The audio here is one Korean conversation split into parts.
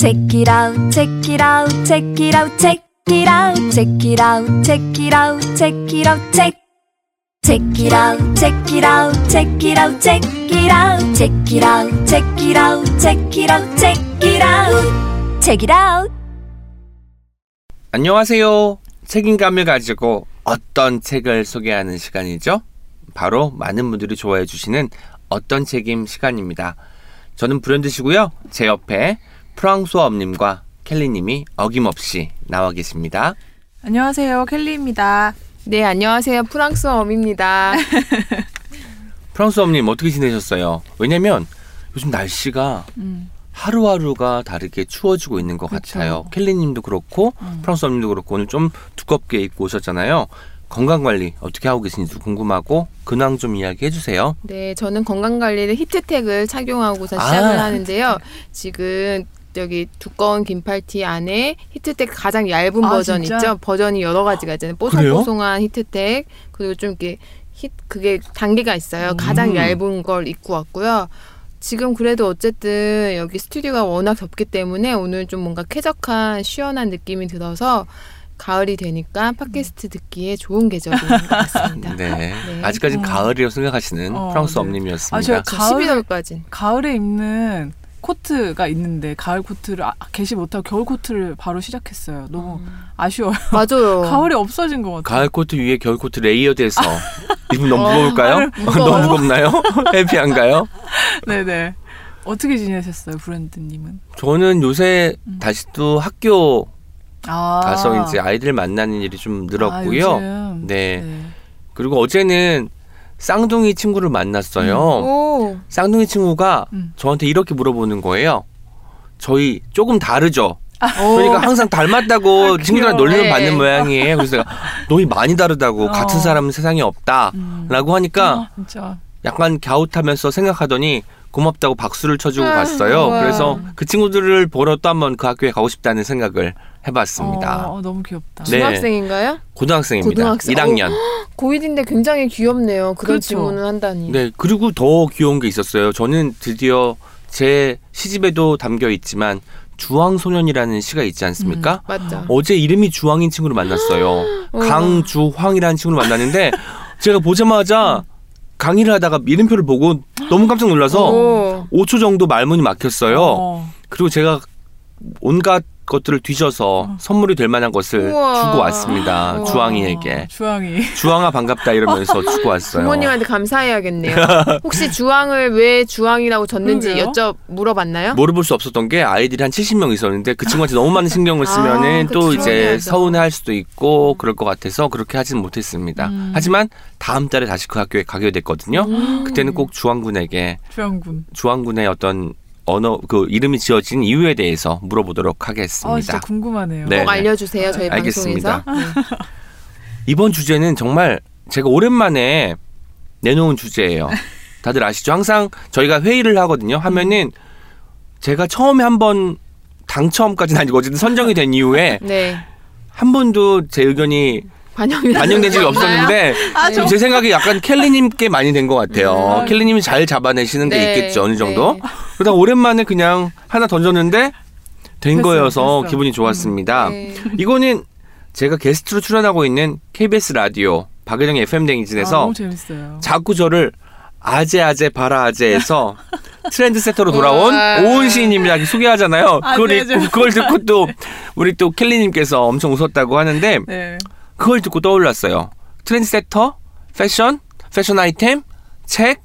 Check it out, check it out, check it out, check it out, check it out, check it out, check it out, check. Check it out, check it out, check it out, check it out, check it out, check it out, check it out, check it out, check it out. 안녕하세요. 책임감을 가지고 어떤 책을 소개하는 시간이죠? 바로 많은 분들이 좋아해 주시는 어떤 책임 시간입니다. 저는 브랜드시고요. 제 옆에 프랑스어 엄님과 켈리님이 어김없이 나와 계십니다. 안녕하세요, 켈리입니다. 네, 안녕하세요. 프랑스어 엄입니다. 프랑스어 엄님 어떻게 지내셨어요? 왜냐면 요즘 날씨가 음. 하루하루가 다르게 추워지고 있는 것 그쵸. 같아요. 켈리님도 그렇고 음. 프랑스 엄님도 그렇고 오늘 좀 두껍게 입고 오셨잖아요. 건강 관리 어떻게 하고 계신지도 궁금하고 근황 좀 이야기해 주세요. 네, 저는 건강 관리를 히트텍을 착용하고서 아. 시작을 하는데요. 지금 여기 두꺼운 긴팔티 안에 히트텍 가장 얇은 아, 버전 진짜? 있죠? 버전이 여러 가지가 있잖아요. 뽀송뽀송한 히트텍 그리고 좀 이렇게 히, 그게 단계가 있어요. 가장 음. 얇은 걸 입고 왔고요. 지금 그래도 어쨌든 여기 스튜디오가 워낙 덥기 때문에 오늘 좀 뭔가 쾌적한 시원한 느낌이 들어서 가을이 되니까 팟캐스트 듣기에 좋은 계절인 것 같습니다. 네. 네. 아직까지는 어. 가을이라고 생각하시는 어, 프랑소와 네. 엄님이었습니다. 아, 제가 가을- 11월까지. 가을에 입는 코트가 있는데 가을 코트를 아, 개시 못하고 겨울 코트를 바로 시작했어요. 너무 아쉬워요. 맞아요. 가을이 없어진 것 같아요. 가을 코트 위에 겨울 코트 layered해서 입으면 너무 어, 무거울까요? 무거워요. 너무 무겁나요? heavy한가요? 네네. 어떻게 지내셨어요, 브랜드님은? 저는 요새 음. 다시 또 학교 아, 가서 이제 아이들 만나는 일이 좀 늘었고요. 아, 요즘. 네. 네. 그리고 어제는 쌍둥이 친구를 만났어요. 오. 쌍둥이 친구가 음. 저한테 이렇게 물어보는 거예요. 저희 조금 다르죠? 오. 그러니까 항상 닮았다고 아, 귀여워. 놀림을 네. 받는 모양이에요. 그래서 내가 너희 많이 다르다고 어. 같은 사람은 세상에 없다. 음. 라고 하니까 아, 진짜. 약간 갸웃하면서 생각하더니 고맙다고 박수를 쳐주고 아, 갔어요. 우와. 그래서 그 친구들을 보러 또 한번 그 학교에 가고 싶다는 생각을 해봤습니다. 어, 어, 너무 귀엽다. 네. 중학생인가요? 고등학생입니다. 고등학생. 1학년. 고1인데 굉장히 귀엽네요. 그런 그렇죠. 질문을 한다니. 네, 그리고 더 귀여운 게 있었어요. 저는 드디어 제 시집에도 담겨 있지만 주황소년이라는 시가 있지 않습니까? 맞죠. 어제 이름이 주황인 친구를 만났어요. 우와. 강주황이라는 친구를 만났는데 제가 보자마자 강의를 하다가 이름표를 보고 너무 깜짝 놀라서 오. 5초 정도 말문이 막혔어요. 어. 그리고 제가 온갖 것들을 뒤져서 어. 선물이 될 만한 것을 우와. 주고 왔습니다. 우와. 주황이에게. 주황이. 주황아 반갑다 이러면서 주고 왔어요. 부모님한테 감사해야겠네요. 혹시 주황을 왜 주황이라고 졌는지 그러게요. 여쭤 물어봤나요? 물어볼 수 없었던 게 아이들이 한 70명 있었는데 그 친구한테 너무 많은 신경을 아, 쓰면은 또 그쵸. 이제. 서운해할 수도 있고 그럴 것 같아서 그렇게 하지는 못했습니다. 음. 하지만 다음 달에 다시 그 학교에 가게 됐거든요. 음. 그때는 꼭 주황군에게 주황군. 주황군의 어떤 언어 그 이름이 지어진 이유에 대해서 물어보도록 아, 진짜 하겠습니다. 궁금하네요. 네. 꼭 알려주세요. 저희 알겠습니다. 방송에서. 네. 이번 주제는 정말 제가 오랜만에 내놓은 주제예요. 다들 아시죠? 항상 저희가 회의를 하거든요. 하면은 제가 처음에 한번 당첨까지는 아니고 어쨌든 선정이 된 이후에 네. 한 번도 제 의견이 반영이 반영된 적이 없었는데 아, 지금 제 생각에 약간 켈리님께 많이 된 것 같아요. 음. 켈리님이 잘 잡아내시는 게 네, 있겠죠 어느 정도. 네. 그러다 오랜만에 그냥 하나 던졌는데 된 됐어요, 거여서 됐어. 기분이 좋았습니다. 네. 이거는 제가 게스트로 출연하고 있는 KBS 라디오 박예정의 FM 아, 너무 재밌어요. 자꾸 저를 아재 아재 바라 아재에서 트렌드 세터로 돌아온. 오은 시인님이라고 소개하잖아요. 그걸, 아재, 아재. 읽고 그걸 듣고 또 우리 또 켈리님께서 엄청 웃었다고 하는데 네. 그걸 듣고 떠올랐어요. 트렌드 세터, 패션, 패션 아이템, 책.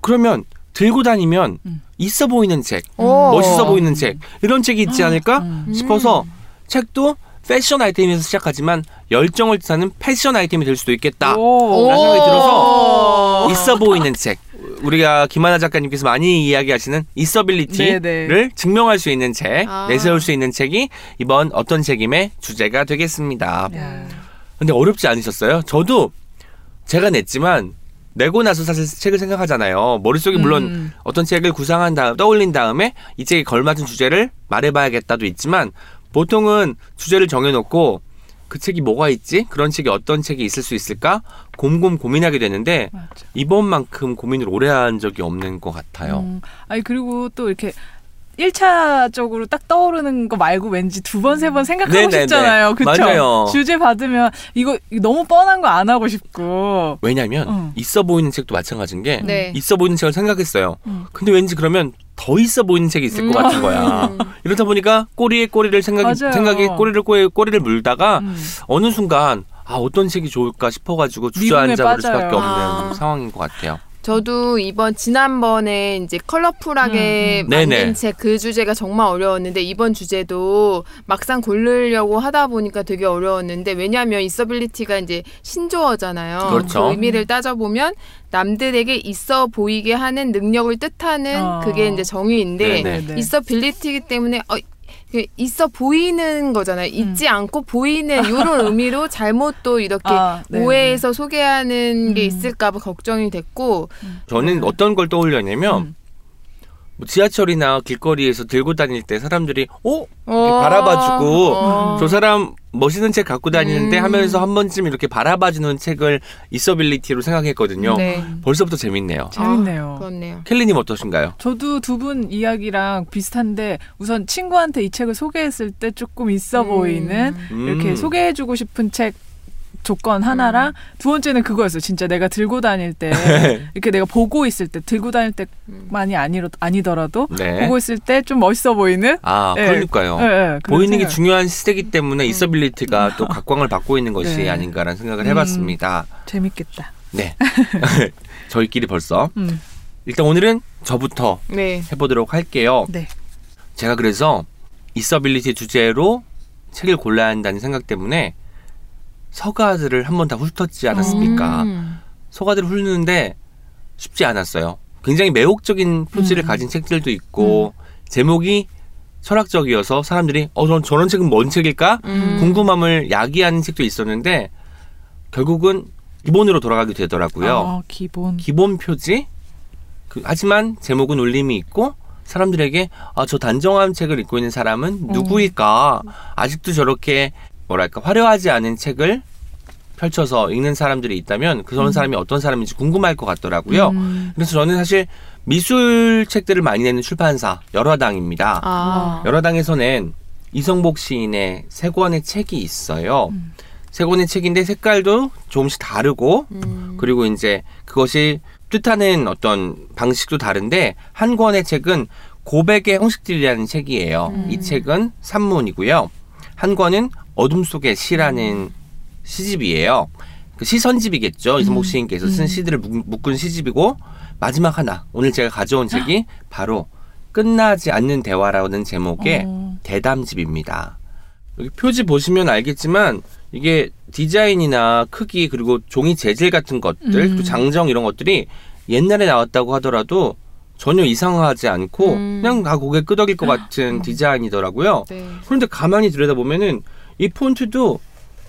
그러면 들고 다니면 음. 있어 보이는 책, 오. 멋있어 보이는 책 이런 책이 있지 않을까 음. 싶어서 책도 패션 아이템에서 시작하지만 열정을 뜻하는 패션 아이템이 될 수도 있겠다. 오. 라는 생각이 들어서 오. 있어 보이는 책. 우리가 김하나 작가님께서 많이 이야기하시는 있어빌리티를 네네. 증명할 수 있는 책, 아. 내세울 수 있는 책이 이번 어떤 책임의 주제가 되겠습니다. 야. 근데 어렵지 않으셨어요? 저도 제가 냈지만 내고 나서 사실 책을 생각하잖아요. 머릿속에 물론 음. 어떤 책을 구상한 다음 떠올린 다음에 이 책에 걸맞은 주제를 말해봐야겠다도 있지만 보통은 주제를 정해놓고 그 책이 뭐가 있지? 그런 책이 어떤 책이 있을 수 있을까? 곰곰 고민하게 되는데 맞아. 이번만큼 고민을 오래 한 적이 없는 것 같아요. 음, 아니 그리고 또 이렇게 1차적으로 딱 떠오르는 거 말고 왠지 두 번, 세번 생각하고 네네네. 싶잖아요. 그쵸? 맞아요. 주제 받으면 이거, 이거 너무 뻔한 거 안 하고 싶고. 왜냐면 응. 있어 보이는 책도 마찬가지인 게 네. 있어 보이는 책을 생각했어요. 음. 근데 왠지 그러면 더 있어 보이는 책이 있을 것 음. 같은 거야. 이러다 보니까 꼬리에 꼬리를 생각. 생각에 꼬리를 꼬리에 꼬리를 물다가 음. 어느 순간 아 어떤 책이 좋을까 싶어가지고 주저앉아 버릴 수밖에. 없는 아. 상황인 것 같아요. 저도 이번 지난번에 이제 컬러풀하게 음, 음. 만든. 책 그 주제가 정말 어려웠는데 이번 주제도 막상 고르려고 하다 보니까 되게 어려웠는데 왜냐하면 있어빌리티가 이제 신조어잖아요. 그렇죠. 그 의미를 따져보면 남들에게 있어 보이게 하는 능력을 뜻하는 어. 그게 이제 정의인데 네네. 네네. 있어빌리티이기 때문에 어, 그 있어 보이는 거잖아요. 있지 않고 보이는 이런 의미로 잘못 또 이렇게 아, 네, 오해해서 소개하는 게 음. 있을까 봐 걱정이 됐고 저는 어떤 걸 떠올렸냐면 음. 뭐 지하철이나 길거리에서 들고 다닐 때 사람들이 어? 어, 바라봐주고 어. 저 사람 멋있는 책 갖고 다니는데 음. 하면서 한 번쯤 이렇게 바라봐주는 책을 있어빌리티로 생각했거든요. 네. 벌써부터 재밌네요. 재밌네요. 아, 그렇네요. 켈리님 어떠신가요? 저도 두 분 이야기랑 비슷한데 우선 친구한테 이 책을 소개했을 때 조금 있어 음. 보이는 이렇게 음. 소개해주고 싶은 책 조건 하나랑 두 번째는 그거였어요. 진짜 내가 들고 다닐 때 이렇게 내가 보고 있을 때 들고 다닐 때만이 아니, 아니더라도 네. 보고 있을 때 좀 멋있어 보이는 아, 네. 그러니까요. 그런 보이는 게 생각. 중요한 시대이기 때문에 있어빌리티가 또 각광을 받고 있는 것이 네. 아닌가라는 생각을 음. 해봤습니다. 재밌겠다. 네. 저희끼리 벌써. 음. 일단 오늘은 저부터 네. 해보도록 할게요. 네. 제가 그래서 있어빌리티 주제로 책을 골라야 한다는 생각 때문에 서가들을 한 번 다 훑었지 않았습니까? 음. 서가들을 훑는데 쉽지 않았어요. 굉장히 매혹적인 표지를 음. 가진 책들도 있고 제목이 철학적이어서 사람들이 어 저런, 저런 책은 뭔 책일까 음. 궁금함을 야기하는 책도 있었는데 결국은 기본으로 돌아가게 되더라고요. 어, 기본. 기본 표지. 그, 하지만 제목은 울림이 있고 사람들에게 아, 저 단정한 책을 읽고 있는 사람은 어. 누구일까? 아직도 저렇게 뭐랄까 화려하지 않은 책을 펼쳐서 읽는 사람들이 있다면 그 저런 사람이 어떤 사람인지 궁금할 것 같더라고요. 음. 그래서 저는 사실 미술 책들을 많이 내는 출판사 열화당입니다. 아. 열화당에서 낸 이성복 시인의 세 권의 책이 있어요. 음. 세 권의 책인데 색깔도 조금씩 다르고 음. 그리고 이제 그것이 뜻하는 어떤 방식도 다른데 한 권의 책은 고백의 형식들이라는 책이에요. 음. 이 책은 산문이고요. 한 권은 어둠 속의 시라는 시집이에요. 그 시선집이겠죠. 이성복 시인께서 쓴 음. 시들을 묶- 묶은 시집이고 마지막 하나 오늘 제가 가져온 책이 바로 끝나지 않는 대화라는 제목의 어. 대담집입니다. 여기 표지 보시면 알겠지만 이게 디자인이나 크기 그리고 종이 재질 같은 것들 음. 또 장정 이런 것들이 옛날에 나왔다고 하더라도 전혀 이상하지 않고 음. 그냥 다 고개 끄덕일 것 같은 디자인이더라고요. 네. 그런데 가만히 들여다보면은 이 폰트도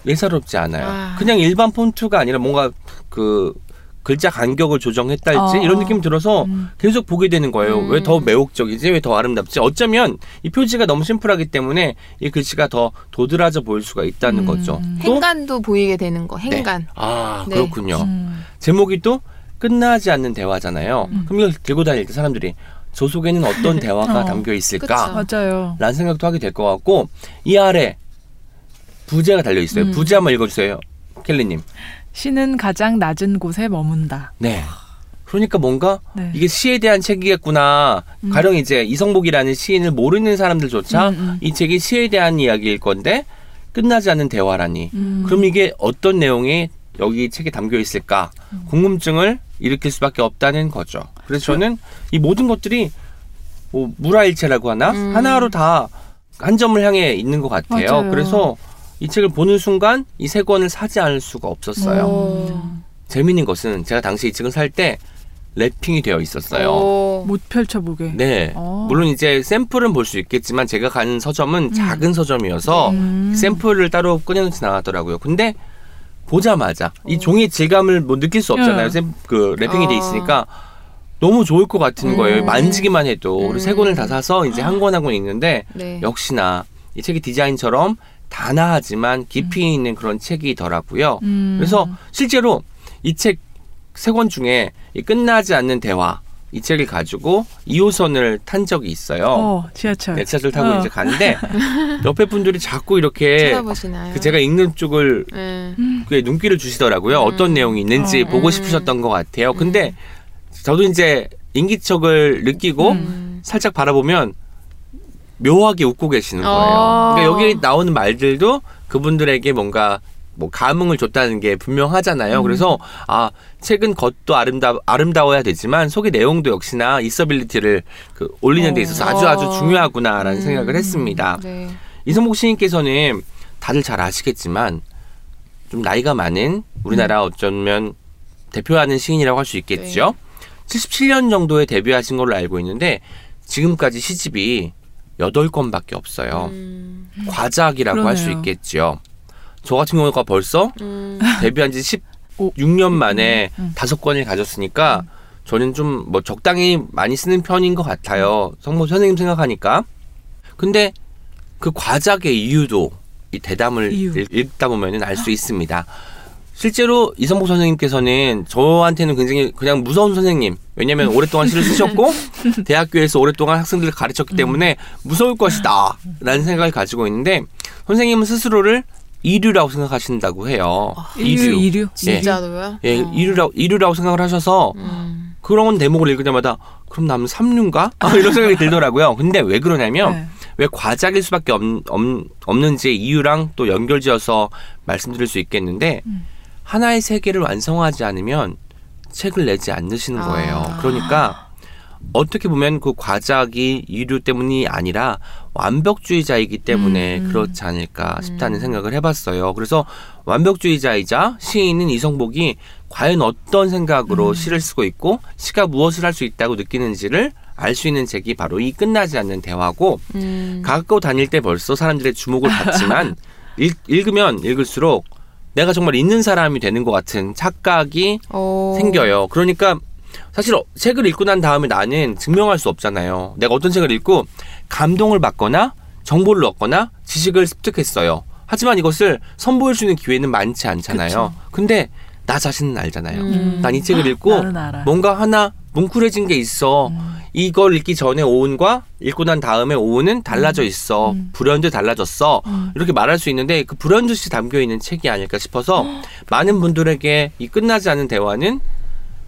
예사롭지 않아요. 아. 그냥 일반 폰트가 아니라 뭔가 그 글자 간격을 조정했달지 어. 이런 느낌 들어서 음. 계속 보게 되는 거예요. 음. 왜더 매혹적이지? 왜 더 아름답지? 어쩌면 이 표지가 너무 심플하기 때문에 이 글씨가 더 도드라져 보일 수가 있다는 음. 거죠. 또 행간도 보이게 되는 거. 행간. 아 네. 그렇군요. 음. 제목이 또 끝나지 않는 대화잖아요. 음. 그럼 이걸 들고 다닐 때 사람들이 저 속에는 어떤 대화가 어. 담겨 있을까? 그쵸. 맞아요. 라는 생각도 하게 될 것 같고 이 아래 부제가 달려 있어요. 음. 부제 한번 읽어주세요, 켈리님. 시는 가장 낮은 곳에 머문다. 네. 그러니까 뭔가 네. 이게 시에 대한 책이겠구나. 음. 가령 이제 이성복이라는 시인을 모르는 사람들조차 음, 음. 이 책이 시에 대한 이야기일 건데 끝나지 않는 대화라니. 음. 그럼 이게 어떤 내용이 여기 책에 담겨 있을까? 음. 궁금증을 일으킬 수밖에 없다는 거죠. 그래서 저는 이 모든 것들이 뭐 물화일체라고 하나 음. 하나로 다 한 점을 향해 있는 것 같아요. 맞아요. 그래서 이 책을 보는 순간 이 세 권을 사지 않을 수가 없었어요. 오. 재미있는 것은 제가 당시 이 책을 살 때 랩핑이 되어 있었어요. 오. 못 펼쳐보게. 네. 어. 물론 이제 샘플은 볼 수 있겠지만 제가 가는 서점은 작은 서점이어서 음. 샘플을 따로 꺼내놓지 않았더라고요. 근데 보자마자 이 어. 종이의 질감을 뭐 느낄 수 없잖아요. 예. 샘, 그 랩핑이 돼 어. 있으니까 너무 좋을 것 같은 거예요. 음. 만지기만 해도 우리 세 음. 권을 다 사서 이제 한 권한권 읽는데 네. 역시나 이 책의 디자인처럼 단아하지만 깊이 있는 그런 책이더라고요. 음. 그래서 실제로 이 책 세 권 중에 이 끝나지 않는 대화 이 책을 가지고 2호선을 탄 적이 있어요. 어, 지하철. 네, 지하철 타고 어. 이제 가는데 옆에 분들이 자꾸 이렇게 쳐다보시나요? 그 제가 읽는 쪽을 네. 그 눈길을 주시더라고요. 음. 어떤 내용이 있는지 어. 보고 음. 싶으셨던 것 같아요. 근데 저도 이제 인기척을 느끼고 음. 살짝 바라보면 묘하게 웃고 계시는 거예요. 어. 그러니까 여기 나오는 말들도 그분들에게 뭔가 뭐 감흥을 줬다는 게 분명하잖아요. 그래서 아 책은 겉도 아름다 아름다워야 되지만 속의 내용도 역시나 이서빌리티를 그 올리는 데 있어서 아주 아주 어. 중요하구나라는 음. 생각을 했습니다. 네. 이성복 시인께서는 다들 잘 아시겠지만 좀 나이가 많은 우리나라 어쩌면 대표하는 시인이라고 할 수 있겠죠. 77년 정도에 데뷔하신 걸로 알고 있는데 지금까지 시집이 8권밖에 없어요. 음. 과작이라고 할 수. 있겠죠. 저 같은 경우가 벌써 음. 데뷔한 지 오. 16년 만에 음. 다섯 권을 가졌으니까 저는 좀 뭐 적당히 많이 쓰는 편인 것 같아요. 성모 선생님 생각하니까. 근데 그 과작의 이유도 이 대담을 이유. 읽- 읽다 보면은 알 수 있습니다. 실제로 이성복 선생님께서는 저한테는 굉장히 그냥 무서운 선생님. 왜냐면 오랫동안 시를 쓰셨고 대학교에서 오랫동안 학생들을 가르쳤기 때문에 무서울 것이다. 라는 생각을 가지고 있는데 선생님은 스스로를 이류라고 생각하신다고 해요. 이류, 이류. 예. 진짜로요? 예, 어. 이류라고, 이류라고 생각을 하셔서 음. 그런 대목을 읽을 때마다 그럼 남은 삼류인가? 아, 이런 생각이 들더라고요. 근데 왜 그러냐면 네. 왜 과작일 수밖에 없, 는지 이유랑 또 연결지어서 말씀드릴 수 있겠는데 음. 하나의 세계를 완성하지 않으면 책을 내지 않으시는 거예요. 아. 그러니까 어떻게 보면 그 과작이 이유 때문이 아니라 완벽주의자이기 때문에 음. 그렇지 않을까 싶다는 음. 생각을 해봤어요. 그래서 완벽주의자이자 시인인 이성복이 과연 어떤 생각으로 음. 시를 쓰고 있고 시가 무엇을 할 수 있다고 느끼는지를 알 수 있는 책이 바로 이 끝나지 않는 대화고 음. 가까워 다닐 때 벌써 사람들의 주목을 받지만 읽, 읽으면 읽을수록 내가 정말 있는 사람이 되는 것 같은 착각이 어. 생겨요. 그러니까 사실 어- 책을 읽고 난 다음에 나는 증명할 수 없잖아요. 내가 어떤 책을 읽고 감동을 받거나 정보를 얻거나 지식을 습득했어요. 하지만 이것을 선보일 수 있는 기회는 많지 않잖아요. 그쵸. 근데 나 자신은 알잖아요. 음. 난이 책을 읽고 나는 알아. 뭔가 하나 뭉클해진 게 있어. 음. 이걸 읽기 전에 오은과 읽고 난 다음에 오은은 달라져 있어. 음. 불현듯 달라졌어. 음. 이렇게 말할 수 있는데 그 불현듯이 담겨 있는 책이 아닐까 싶어서 많은 분들에게 이 끝나지 않은 대화는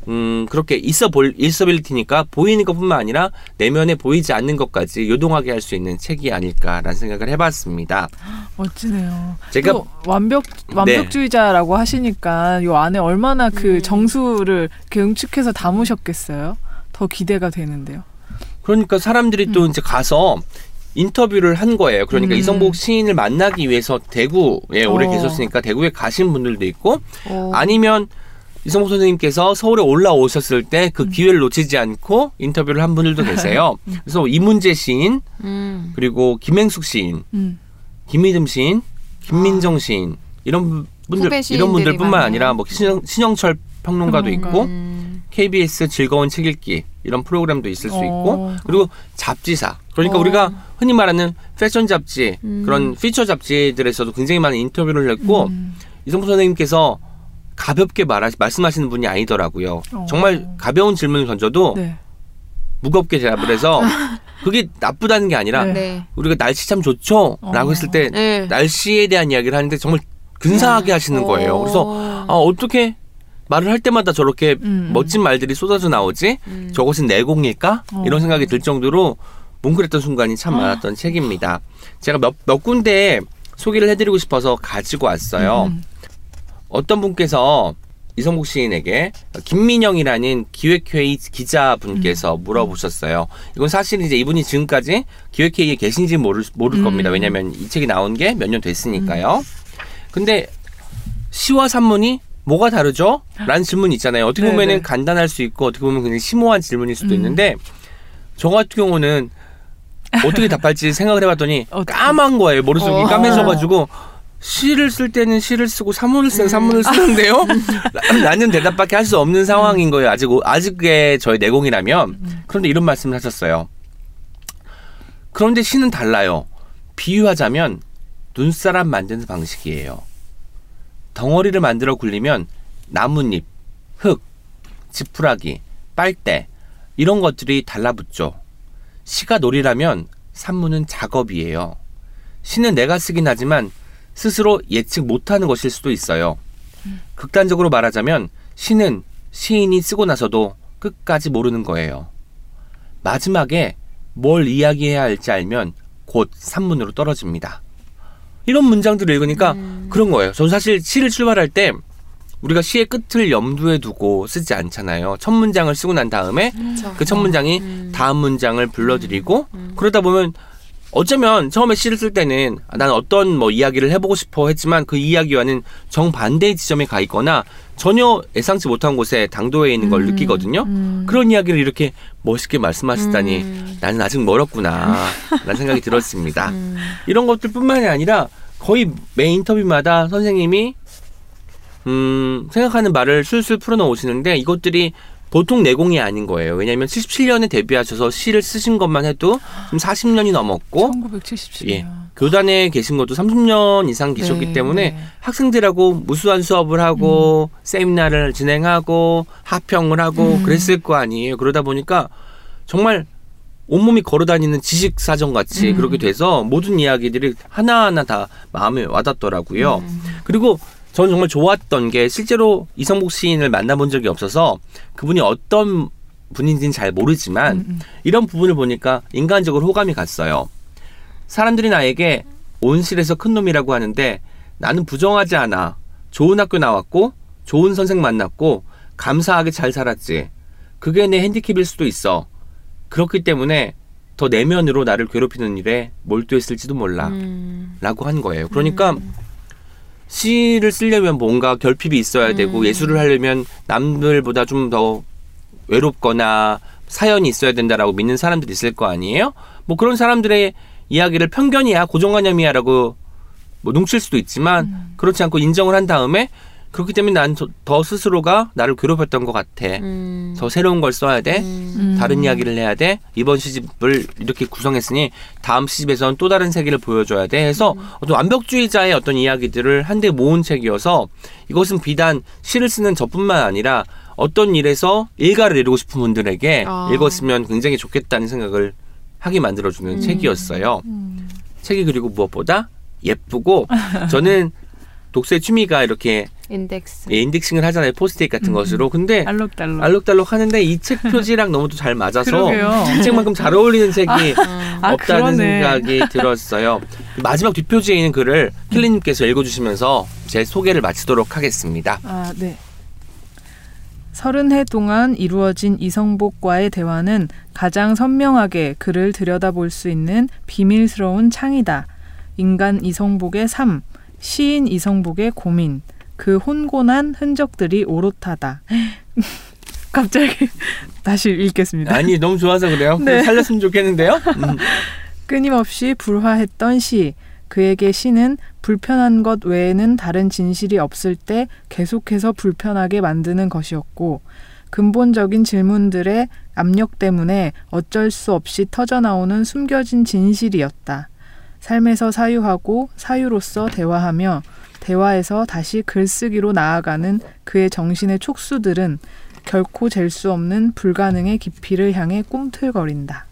음 그렇게 있어 볼 있어빌리티니까 보이는 것뿐만 아니라 내면에 보이지 않는 것까지 요동하게 할 수 있는 책이 아닐까라는 생각을 해봤습니다. 멋지네요. 제가- 또 완벽 완벽주의자라고 하시니까 요 안에 얼마나 그 음. 정수를 이렇게 응축해서 담으셨겠어요. 더 기대가 되는데요. 그러니까 사람들이 또 이제 가서 인터뷰를 한 거예요. 그러니까 음. 이성복 시인을 만나기 위해서 대구에 오래 어. 계셨으니까 대구에 가신 분들도 있고 어. 아니면 이성복 선생님께서 서울에 올라오셨을 때 그 기회를 놓치지 않고 인터뷰를 한 분들도 계세요. 그래서 이문재 시인 음. 그리고 김행숙 시인, 음. 김미듬 시인, 김민정 시인 이런 분들 이런 분들뿐만 많아요. 아니라 뭐 신영, 신영철 평론가도 평론가. 있고 음. KBS 즐거운 책 읽기 이런 프로그램도 있을 수 있고 어. 그리고 잡지사 그러니까 어. 우리가 흔히 말하는 패션 잡지 음. 그런 피처 잡지들에서도 굉장히 많은 인터뷰를 했고 음. 이성부 선생님께서 가볍게 말하, 말씀하시는 분이 아니더라고요. 어. 정말 가벼운 질문을 던져도 네. 무겁게 대답을 해서 그게 나쁘다는 게 아니라 네. 네. 우리가 날씨 참 좋죠? 라고 어. 했을 때 네. 날씨에 대한 이야기를 하는데 정말 근사하게 하시는 거예요. 그래서 아, 어떻게 말을 할 때마다 저렇게 음. 멋진 말들이 쏟아져 나오지? 음. 저것은 내공일까? 어. 이런 생각이 들 정도로 뭉클했던 순간이 참 많았던 책입니다. 제가 몇, 몇 군데 소개를 해드리고 싶어서 가지고 왔어요. 음. 어떤 분께서 이성국 시인에게 김민영이라는 기획회의 기자분께서 음. 물어보셨어요. 이건 사실 이제 이분이 지금까지 기획회의에 계신지 모를, 모를 음. 겁니다. 왜냐하면 이 책이 나온 게 몇 년 됐으니까요. 근데 시와 산문이 뭐가 다르죠? 라는 질문이 있잖아요. 어떻게 네네. 보면 은 간단할 수 있고 어떻게 보면 굉장히 심오한 질문일 수도 음. 있는데 저 같은 경우는 어떻게 답할지 생각을 해봤더니? 까만 거예요. 머릿속이 어. 까매져가지고 시를 쓸 때는 시를 쓰고 산문을 쓰는 산문을 쓰는데요. 라는 대답밖에 할 수 없는 상황인 거예요. 아직 아직의 저의 내공이라면 그런데 이런 말씀을 하셨어요. 그런데 시는 달라요. 비유하자면 눈사람 만드는 방식이에요. 덩어리를 만들어 굴리면 나뭇잎, 흙, 지푸라기, 빨대 이런 것들이 달라붙죠. 시가 놀이라면 산문은 작업이에요. 시는 내가 쓰긴 하지만 스스로 예측 못하는 것일 수도 있어요. 극단적으로 말하자면 시는 시인이 쓰고 나서도 끝까지 모르는 거예요. 마지막에 뭘 이야기해야 할지 알면 곧 산문으로 떨어집니다. 이런 문장들을 읽으니까 그런 거예요. 저는 사실 시를 출발할 때 우리가 시의 끝을 염두에 두고 쓰지 않잖아요. 첫 문장을 쓰고 난 다음에 그첫 문장이 다음 문장을 불러드리고 그러다 보면 어쩌면 처음에 시를 쓸 때는 난 어떤 뭐 이야기를 해보고 싶어 했지만 그 이야기와는 정반대의 지점에 가 있거나 전혀 예상치 못한 곳에 당도해 있는 걸 느끼거든요. 그런 이야기를 이렇게 멋있게 말씀하시다니 나는 아직 멀었구나 라는 생각이 들었습니다. 이런 것들뿐만이 아니라 거의 매 인터뷰마다 선생님이 음, 생각하는 말을 술술 풀어놓으시는데 이것들이 보통 내공이 아닌 거예요. 왜냐하면 77년에 데뷔하셔서 시를 쓰신 것만 해도 지금 40년이 넘었고 1977년. 예. 교단에 계신 것도 30년 이상 계셨기 네, 때문에 네. 학생들하고 무수한 수업을 하고 세미나를 진행하고 하평을 하고 음. 그랬을 거 아니에요. 그러다 보니까 정말 온몸이 걸어다니는 지식 사전 같이 음. 그렇게 돼서 모든 이야기들이 하나하나 다 마음에 와닿더라고요. 음. 그리고 저는 정말 좋았던 게 실제로 이성복 시인을 만나본 적이 없어서 그분이 어떤 분인지는 잘 모르지만 음, 음. 이런 부분을 보니까 인간적으로 호감이 갔어요. 사람들이 나에게 온실에서 큰 놈이라고 하는데 나는 부정하지 않아. 좋은 학교 나왔고 좋은 선생 만났고 감사하게 잘 살았지. 그게 내 핸디캡일 수도 있어. 그렇기 때문에 더 내면으로 나를 괴롭히는 일에 몰두했을지도 몰라. 음. 라고 한 거예요. 그러니까 시를 쓰려면 뭔가 결핍이 있어야 되고 예술을 하려면 남들보다 좀 더 외롭거나 사연이 있어야 된다라고 믿는 사람들이 있을 거 아니에요? 뭐 그런 사람들의 이야기를 편견이야, 고정관념이야라고 뭐 눈칠 수도 있지만 그렇지 않고 인정을 한 다음에 그렇기 때문에 난 더 스스로가 나를 괴롭혔던 것 같아. 음. 더 새로운 걸 써야 돼. 음. 다른 이야기를 해야 돼. 이번 시집을 이렇게 구성했으니 다음 시집에서는 또 다른 세계를 보여줘야 돼. 해서 어떤 완벽주의자의 어떤 이야기들을 한데 모은 책이어서 이것은 비단 시를 쓰는 저뿐만 아니라 어떤 일에서 일가를 이루고 싶은 분들에게 아. 읽었으면 굉장히 좋겠다는 생각을 하게 만들어주는 책이었어요. 음. 책이 그리고 무엇보다 예쁘고 저는 독서의 취미가 이렇게 인덱스. 예, indexing을 하잖아요. 포스트잇 같은 음. 것으로. 근데 알록달록. 알록달록 하는데 이 책 표지랑 너무 잘 맞아서. 이 책만큼 잘 어울리는 책이 아, 없다는 그러네. 생각이 들었어요. 마지막 뒷표지에 있는 글을 캘리님께서 읽어주시면서 제 소개를 마치도록 하겠습니다. 아, 네. 서른 해 동안 이루어진 이성복과의 대화는 가장 선명하게 그를 들여다볼 수 있는 비밀스러운 창이다. 인간 이성복의 삶, 시인 이성복의 고민, 그 혼곤한 흔적들이 오롯하다. 갑자기 다시 읽겠습니다. 아니 너무 좋아서 그래요. 네. 살렸으면 좋겠는데요. 음. 끊임없이 불화했던 시. 그에게 시는 불편한 것 외에는 다른 진실이 없을 때 계속해서 불편하게 만드는 것이었고, 근본적인 질문들의 압력 때문에 어쩔 수 없이 터져나오는 숨겨진 진실이었다. 삶에서 사유하고 사유로서 대화하며 대화에서 다시 글쓰기로 나아가는 그의 정신의 촉수들은 결코 잴 수 없는 불가능의 깊이를 향해 꿈틀거린다.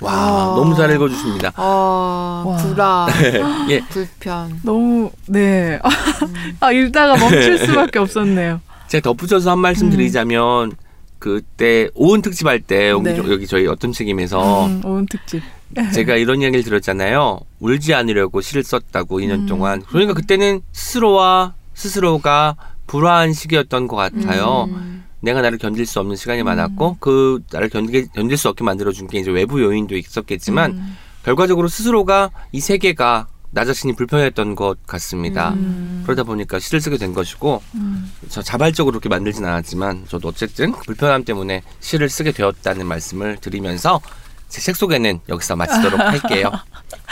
와 아. 너무 잘 읽어주십니다. 아, 와. 불화, 예. 불편. 너무 네. 아 읽다가 멈출 수밖에 없었네요. 제가 덧붙여서 한 말씀 음. 드리자면 그때 오은 특집 할때 여기, 네. 여기 저희 어떤 책임에서 음, 오은 특집. 제가 이런 이야기를 들었잖아요. 울지 않으려고 시를 썼다고 2년 음. 동안. 그러니까 그때는 스스로와 스스로가 불화한 시기였던 것 같아요. 음. 내가 나를 견딜 수 없는 시간이 많았고 그 나를 견디, 견딜 수 없게 만들어준 게 이제 외부 요인도 있었겠지만 음. 결과적으로 스스로가 이 세계가 나 자신이 불편했던 것 같습니다. 음. 그러다 보니까 시를 쓰게 된 것이고 음. 저 자발적으로 그렇게 만들진 않았지만 저도 어쨌든 그 불편함 때문에 시를 쓰게 되었다는 말씀을 드리면서 제 책 소개는 여기서 마치도록 할게요.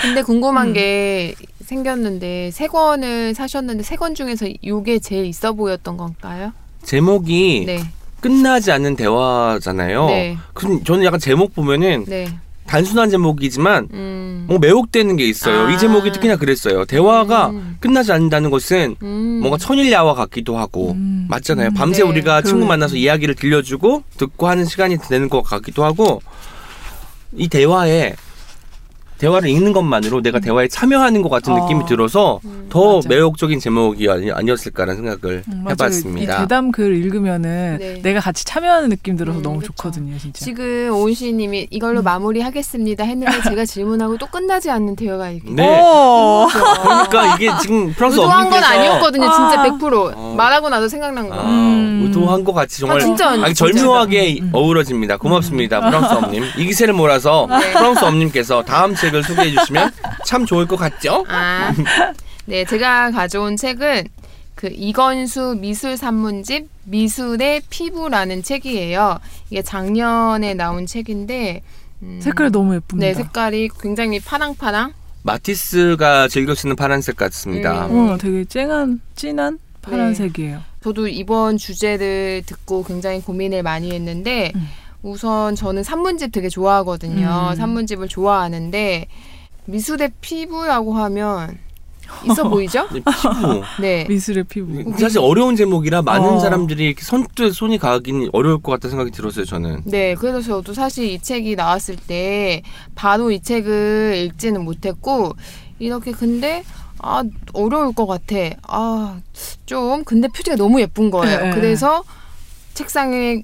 근데 궁금한 음. 게 생겼는데 세 권을 사셨는데 세 권 중에서 이게 제일 있어 보였던 건가요? 제목이 네. 끝나지 않는 대화잖아요. 네. 그 저는 약간 제목 보면은 네. 단순한 제목이지만 음. 뭔가 매혹되는 게 있어요. 아. 이 제목이 특히나 그랬어요. 대화가 음. 끝나지 않는다는 것은 음. 뭔가 천일야화 같기도 하고 음. 맞잖아요. 음. 밤새 네. 우리가 친구 그- 만나서 이야기를 들려주고 듣고 하는 시간이 되는 것 같기도 하고 이 대화에 대화를 읽는 것만으로 내가 대화에 참여하는 것 같은 어. 느낌이 들어서 음. 더 맞아. 매혹적인 제목이 아니, 아니 었을까라는 생각을 음. 해봤습니다. 이 대담 글 읽으면은 네. 내가 같이 참여하는 느낌 들어서 음, 너무 그쵸. 좋거든요, 진짜. 지금 오은씨님이 이걸로 음. 마무리하겠습니다 했는데 제가 질문하고 또 끝나지 않는 대화가 이렇게 네. 오. 그러니까 이게 지금 프랑스 의도한 건 엄님께서 아니었거든요. 진짜 아. 100% 어. 말하고 나서 생각난 거. 아, 음. 의도한 것 같이 정말 아, 진짜 아니, 진짜. 절묘하게 음. 어우러집니다. 고맙습니다, 프랑스 엄님. 이 기세를 몰아서 네. 프랑스 엄님께서 다음 책을 소개해 주시면 참 좋을 것 같죠? 아, 네, 제가 가져온 책은 그 이건수 미술 산문집 미술의 피부라는 책이에요. 이게 작년에 나온 책인데 음, 색깔 너무 예쁩니다. 네, 색깔이 굉장히 파랑파랑. 마티스가 즐겨 쓰는 파란색 같습니다. 음. 어, 되게 쨍한 진한 파란색이에요. 저도 이번 주제를 듣고 굉장히 고민을 많이 했는데 음. 우선 저는 산문집 되게 좋아하거든요. 음. 산문집을 좋아하는데 미술의 피부라고 하면 있어 보이죠? 이 피부. 네. 미술의 피부. 사실 어려운 제목이라 많은 어. 사람들이 이렇게 선뜻 손이 가긴 어려울 것 같다는 생각이 들었어요, 저는. 네, 그래서 저도 사실 이 책이 나왔을 때 바로 이 책을 읽지는 못했고 이렇게 근데 아 어려울 것 같아. 아 좀 근데 표지가 너무 예쁜 거예요. 네, 네. 그래서 책상에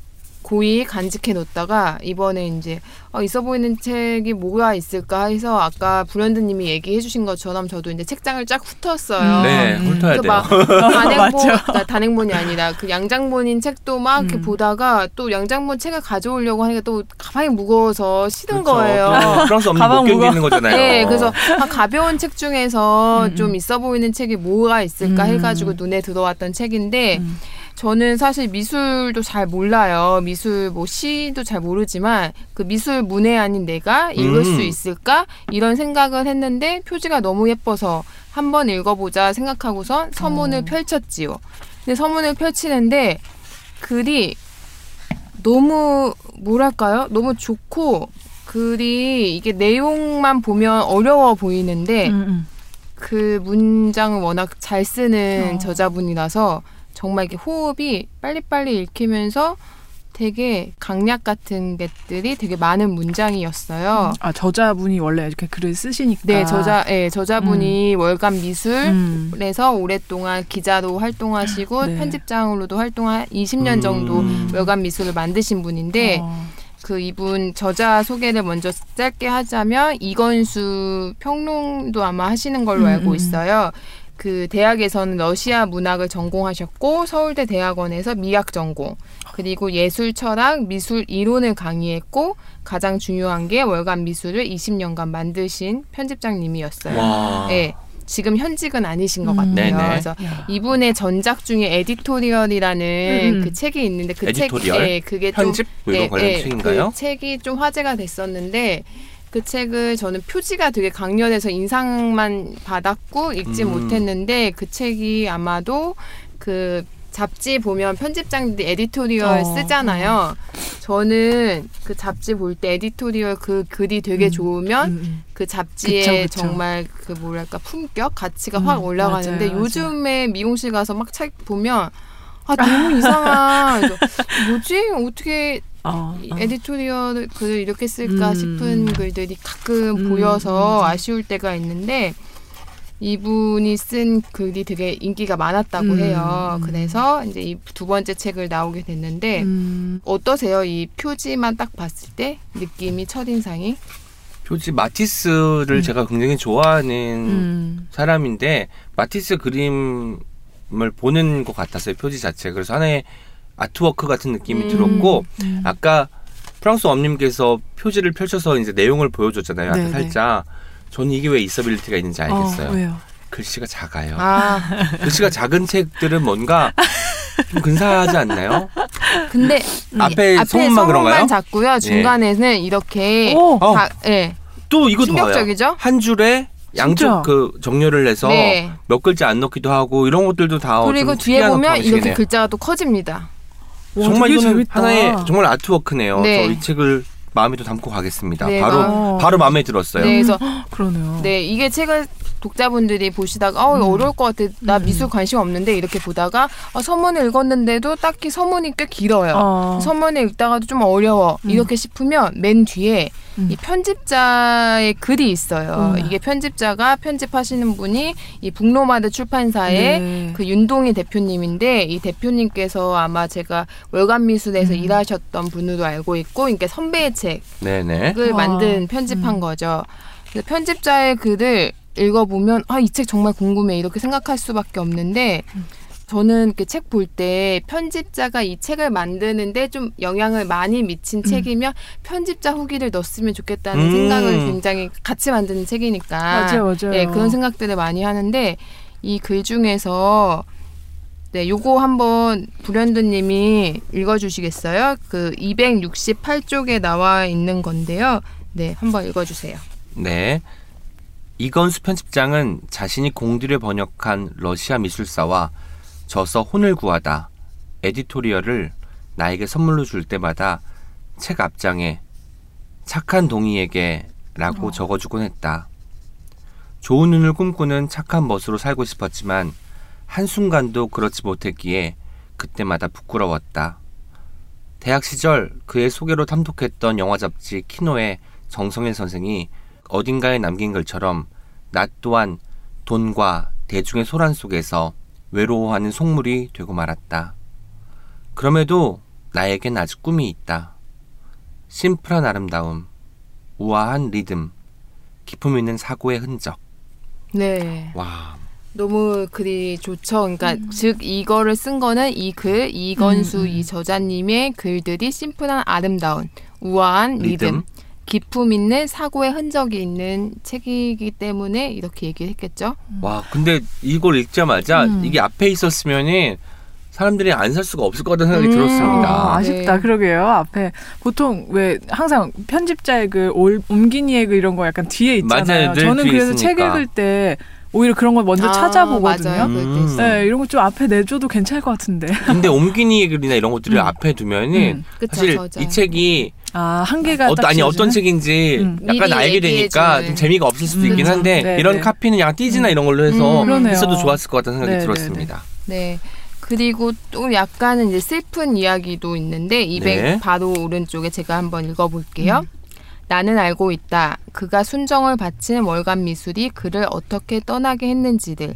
고이 간직해 놓다가 이번에 이제 어, 있어 보이는 책이 뭐가 있을까 해서 아까 불현드님이 얘기해 주신 것처럼 저도 이제 책장을 쫙 훑었어요. 네, 음. 훑어야 그래서 돼요. 막 단행본. 그러니까 단행본이 아니라 그 양장본인 책도 막 이렇게 음. 보다가 또 양장본 책을 가져오려고 하니까 또 가방이 무거워서 싫은 그렇죠. 거예요. 또 프랑스 엄님 가방 못 견디는 거잖아요. 네, 그래서 아, 가벼운 책 중에서 음, 좀 음. 있어 보이는 책이 뭐가 있을까 음. 해가지고 눈에 들어왔던 책인데 음. 저는 사실 미술도 잘 몰라요. 미술 뭐 시도 잘 모르지만 그 미술 문외 아닌 내가 읽을 음. 수 있을까 이런 생각을 했는데 표지가 너무 예뻐서 한번 읽어보자 생각하고선 서문을 어. 펼쳤지요. 근데 서문을 펼치는데 글이 너무 뭐랄까요? 너무 좋고 글이 이게 내용만 보면 어려워 보이는데 음, 음. 그 문장을 워낙 잘 쓰는 어. 저자분이라서 정말 이게 호흡이 빨리빨리 읽히면서 되게 강약 같은 것들이 되게 많은 문장이었어요. 아 저자분이 원래 이렇게 글을 쓰시니까. 네, 저자, 예, 저자분이 월간 미술에서 음. 오랫동안 기자로 활동하시고 네. 편집장으로도 활동한 20년 음. 정도 월간 미술을 만드신 분인데 어. 그 이분 저자 소개를 먼저 짧게 하자면 이건수 평론도 아마 하시는 걸로 음, 알고 음. 있어요. 그 대학에서는 러시아 문학을 전공하셨고 서울대 대학원에서 미학 전공 그리고 예술 철학 미술 이론을 강의했고 가장 중요한 게 월간 미술을 20년간 만드신 편집장님이었어요. 와. 네, 지금 현직은 아니신 것 음. 같아요. 네네. 그래서 야. 이분의 전작 중에 Editorial이라는 음. 그 책이 있는데 그 Editorial? 책, 예, 그게 좀 편집 뭐 이런 예, 관련 예, 책인가요? 그 책이 좀 화제가 됐었는데 그 책을 저는 표지가 되게 강렬해서 인상만 받았고 읽지 음. 못했는데 그 책이 아마도 그 잡지 보면 편집장들이 editorial 어, 쓰잖아요. 저는 그 잡지 볼 때 editorial 그 글이 되게 음. 좋으면 음, 음. 그 잡지의 그쵸, 그쵸. 정말 그 뭐랄까 품격 가치가 음, 확 올라가는데 맞아요, 맞아요. 요즘에 미용실 가서 막 책 보면 아 너무 이상한 뭐지 어떻게 어, 이 어. editorial 글을 이렇게 쓸까 음. 싶은 글들이 가끔 음, 보여서 음. 아쉬울 때가 있는데 이분이 쓴 글이 되게 인기가 많았다고 음, 해요. 음. 그래서 이제 이 두 번째 책을 나오게 됐는데 음, 어떠세요? 이 표지만 딱 봤을 때 느낌이 첫 인상이? 표지 마티스를 음. 제가 굉장히 좋아하는 음. 사람인데 마티스 그림을 보는 것 같았어요 표지 자체 그래서 하나의 아트워크 같은 느낌이 음. 들었고 음. 아까 프랑스 엄님께서 표지를 펼쳐서 이제 내용을 보여줬잖아요 앞에 네네. 살짝 저는 이게 왜 이서빌리티가 있는지 알겠어요 어, 왜요? 글씨가 작아요 아 글씨가 작은 책들은 뭔가 좀 근사하지 않나요? 근데 앞에 소문만 그런가요? 작고요. 중간에는 이렇게 오, 어, 다, 예, 또 이것도 봐요 충격적이죠? 한 줄에 양쪽 진짜? 그 정렬을 해서 네. 몇 글자 안 넣기도 하고 이런 것들도 다 그리고 좀 뒤에 보면 이렇게. 글자가 또 커집니다. 와, 정말 이거는 재밌다. 하나의 정말 아트워크네요. 네. 저이 책을 마음에도 담고 가겠습니다. 네, 바로 마- 바로 마음에 들었어요. 네, 그래서 그러네요. 네, 이게 책을 독자분들이 보시다가 어, 이거 음. 어려울 것 같아. 나 음. 미술 관심 없는데 이렇게 보다가 어, 서문을 읽었는데도 딱히 서문이 꽤 길어요. 어. 서문을 읽다가도 좀 어려워. 음. 이렇게 싶으면 맨 뒤에 음. 이 편집자의 글이 있어요. 음. 이게 편집자가 편집하시는 분이 이 북로마드 출판사의 네. 그 윤동희 대표님인데 이 대표님께서 아마 제가 월간 미술에서 음. 일하셨던 분으로 알고 있고, 그러니까 선배의 책 네네. 책을 와. 만든 편집한 음. 거죠. 그래서 편집자의 글을 읽어보면 아 이 책 정말 궁금해 이렇게 생각할 수밖에 없는데 음. 저는 이렇게 책볼 때 편집자가 이 책을 만드는데 좀 영향을 많이 미친 책이면 편집자 후기를 넣었으면 좋겠다는 음. 생각을 굉장히 같이 만드는 책이니까 맞아요, 맞아요. 네, 그런 생각들을 많이 하는데 이 글 중에서 네, 요거 한번 불현듯님이 읽어주시겠어요? 그 268쪽에 나와 있는 건데요. 네, 한번 읽어주세요. 네. 이건수 편집장은 자신이 공들여 번역한 러시아 미술사와 저서 혼을 구하다 에디토리얼을 나에게 선물로 줄 때마다 책 앞장에 착한 동이에게 라고 어. 적어주곤 했다. 좋은 눈을 꿈꾸는 착한 멋으로 살고 싶었지만 한순간도 그렇지 못했기에 그때마다 부끄러웠다. 대학 시절 그의 소개로 탐독했던 영화 잡지 키노의 정성일 선생이 어딘가에 남긴 글처럼 나 또한 돈과 대중의 소란 속에서 외로워하는 속물이 되고 말았다. 그럼에도 나에겐 아직 꿈이 있다. 심플한 아름다움, 우아한 리듬, 기품 있는 사고의 흔적. 네. 와, 너무 글이 좋죠. 그러니까 즉 이거를 쓴 거는 이 글 이건수 음, 음. 이 저자님의 글들이 심플한 아름다운 우아한 리듬, 리듬. 기품 있는 사고의 흔적이 있는 책이기 때문에 이렇게 얘기를 했겠죠. 와, 근데 이걸 읽자마자 음. 이게 앞에 있었으면은 사람들이 안 살 수가 없을 것 같다는 생각이 음. 들었습니다. 아, 아쉽다. 네. 그러게요. 앞에 보통 왜 항상 편집자의 그 올, 옮기니의 그 이런 거 약간 뒤에 있잖아요. 맞아요. 늘 저는 뒤에 그래서 책 있으니까. 읽을 때 오히려 그런 걸 먼저 아, 찾아보거든요. 맞아요. 음. 있어요. 네, 이런 거좀 앞에 내줘도 괜찮을 것 같은데. 근데 옮기니 글이나 이런 것들을 음. 앞에 두면은 음. 그쵸, 사실 저자. 이 책이 아, 한계가 어, 딱 아니 어떤? 책인지 음. 약간 알게 되니까. 좀 재미가 없을 수도 음, 있긴 그쵸. 한데 네, 이런 네. 카피는 약간 띠지나 이런 걸로 해서 음. 있어도 좋았을 것 같다는 생각이 네, 네, 들었습니다. 네. 그리고 또 약간은 이제 슬픈 이야기도 있는데 200 네. 바로 오른쪽에 제가 한번 읽어볼게요. 음. 나는 알고 있다. 그가 순정을 바친 월간 미술이 그를 어떻게 떠나게 했는지들,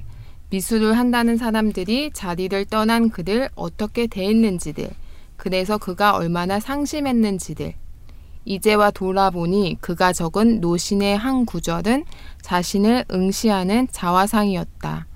미술을 한다는 사람들이 자리를 떠난 그를 어떻게 대했는지들, 그래서 그가 얼마나 상심했는지들. 이제와 돌아보니 그가 적은 노신의 한 구절은 자신을 응시하는 자화상이었다.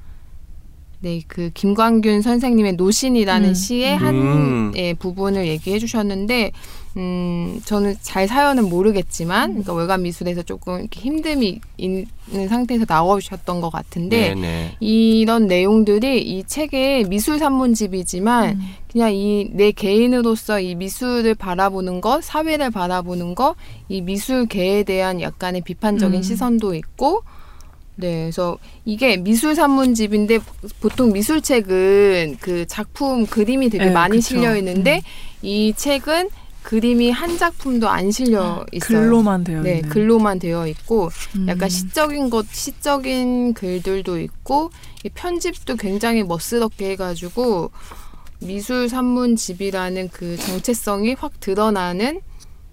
네, 그 김광균 선생님의 노신이라는 음. 시의 한 음. 예, 부분을 얘기해 주셨는데, 음, 저는 잘 사연은 모르겠지만, 그러니까 월간 미술에서 조금 이렇게 힘듦이 있는 상태에서 나오셨던 것 같은데, 네네. 이런 내용들이 이 책의 미술 산문집이지만 음. 그냥 이 내 개인으로서 이 미술을 바라보는 것, 사회를 바라보는 것, 이 미술계에 대한 약간의 비판적인 음. 시선도 있고 네, 그래서 이게 미술 산문집인데 보통 미술책은 그 작품 그림이 되게 네, 많이 그쵸. 실려 있는데 이 책은 그림이 한 작품도 안 실려 있어요. 글로만 되어 네, 있는. 글로만 되어 있고 음. 약간 시적인 것, 시적인 글들도 있고 이 편집도 굉장히 멋스럽게 해가지고 미술 산문집이라는 그 정체성이 확 드러나는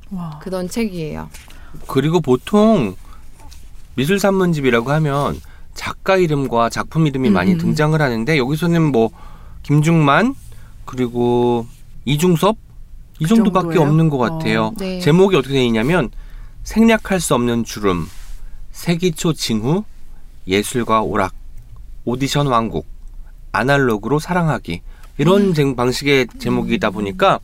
와. 그런 책이에요. 그리고 보통 미술 산문집이라고 하면 작가 이름과 작품 이름이 음, 많이 음, 등장을 하는데 여기서는 뭐 김중만 그리고 이중섭 이그 정도밖에 정도예요? 없는 것 같아요. 어. 네. 제목이 어떻게 되어 있냐면 생략할 수 없는 주름, 세기초 징후, 예술과 오락, 오디션 왕국, 아날로그로 사랑하기 이런 음. 제- 방식의 제목이다 보니까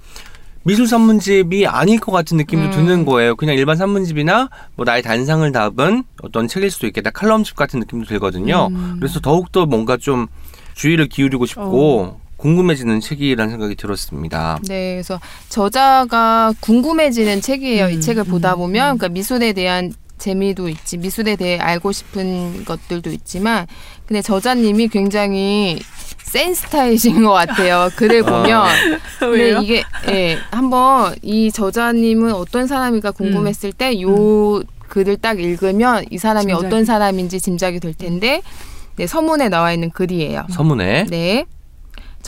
미술 산문집이 아닐 것 같은 느낌도 음. 드는 거예요. 그냥 일반 산문집이나 뭐 나의 단상을 담은 어떤 책일 수도 있겠다. 칼럼집 같은 느낌도 들거든요. 음. 그래서 더욱더 뭔가 좀 주의를 기울이고 싶고 궁금해지는 책이라는 생각이 들었습니다. 네, 그래서 저자가 궁금해지는 책이에요. 음, 이 책을 음, 보다 보면 음. 그러니까 미술에 대한 재미도 있지, 미술에 대해 알고 싶은 것들도 있지만, 근데 저자님이 굉장히 센스타이신 것 같아요. 글을 보면. 근데? 이게 예, 한번 이 저자님은 어떤 사람인가 궁금했을 때요 글을 딱 읽으면 이 사람이 짐작이. 어떤 사람인지 짐작이 될 텐데 네, 서문에 나와 있는 글이에요. 서문에 네.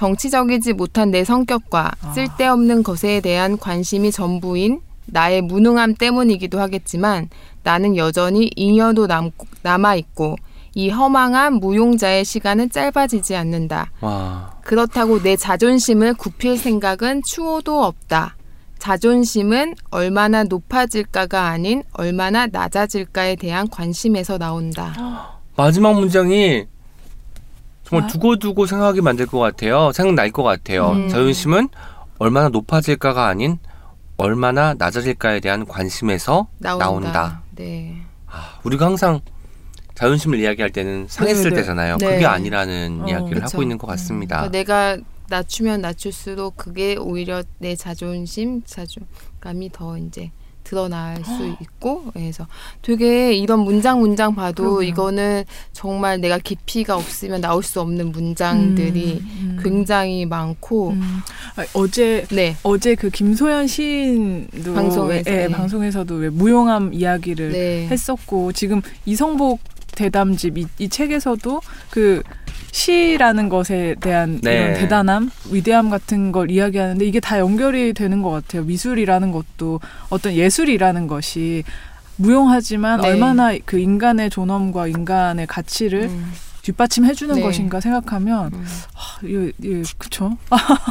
정치적이지 못한 내 성격과 아. 쓸데없는 것에 대한 관심이 전부인 나의 무능함 때문이기도 하겠지만 나는 여전히 잉여도 남, 남아있고 이 허망한 무용자의 시간은 짧아지지 않는다. 와 그렇다고 내 자존심을 굽힐 생각은 추호도 없다. 자존심은 얼마나 높아질까가 아닌 얼마나 낮아질까에 대한 관심에서 나온다. 마지막 문장이 정말 아. 두고두고 생각하게 만들 것 같아요. 생각날 것 같아요. 음. 자존심은 얼마나 높아질까가 아닌 얼마나 낮아질까에 대한 관심에서 나온다. 나온다. 네. 아, 우리가 항상 자존심을 이야기할 때는 상했을 네, 네. 때잖아요. 네. 그게 아니라는 어, 이야기를 그쵸. 하고 있는 것 같습니다. 그러니까 내가 낮추면 낮출수록 그게 오히려 내 자존심, 자존감이 더 이제 드러날 수 있고 그래서 되게 이런 문장 문장 봐도 그럼요. 이거는 정말 내가 깊이가 없으면 나올 수 없는 문장들이 음, 음. 굉장히 많고 음. 아, 어제 네. 어제 그 김소연 시인도 방송에서, 왜, 예, 네. 방송에서도 왜 무용함 이야기를 네. 했었고 지금 이성복 대담집 이, 이 책에서도 그 시라는 것에 대한 네. 이런 대단함, 위대함 같은 걸 이야기하는데 이게 다 연결이 되는 것 같아요. 미술이라는 것도 어떤 예술이라는 것이 무용하지만 네. 얼마나 그 인간의 존엄과 인간의 가치를 음, 뒷받침해주는 네. 것인가 생각하면 음. 아, 예, 예, 그쵸?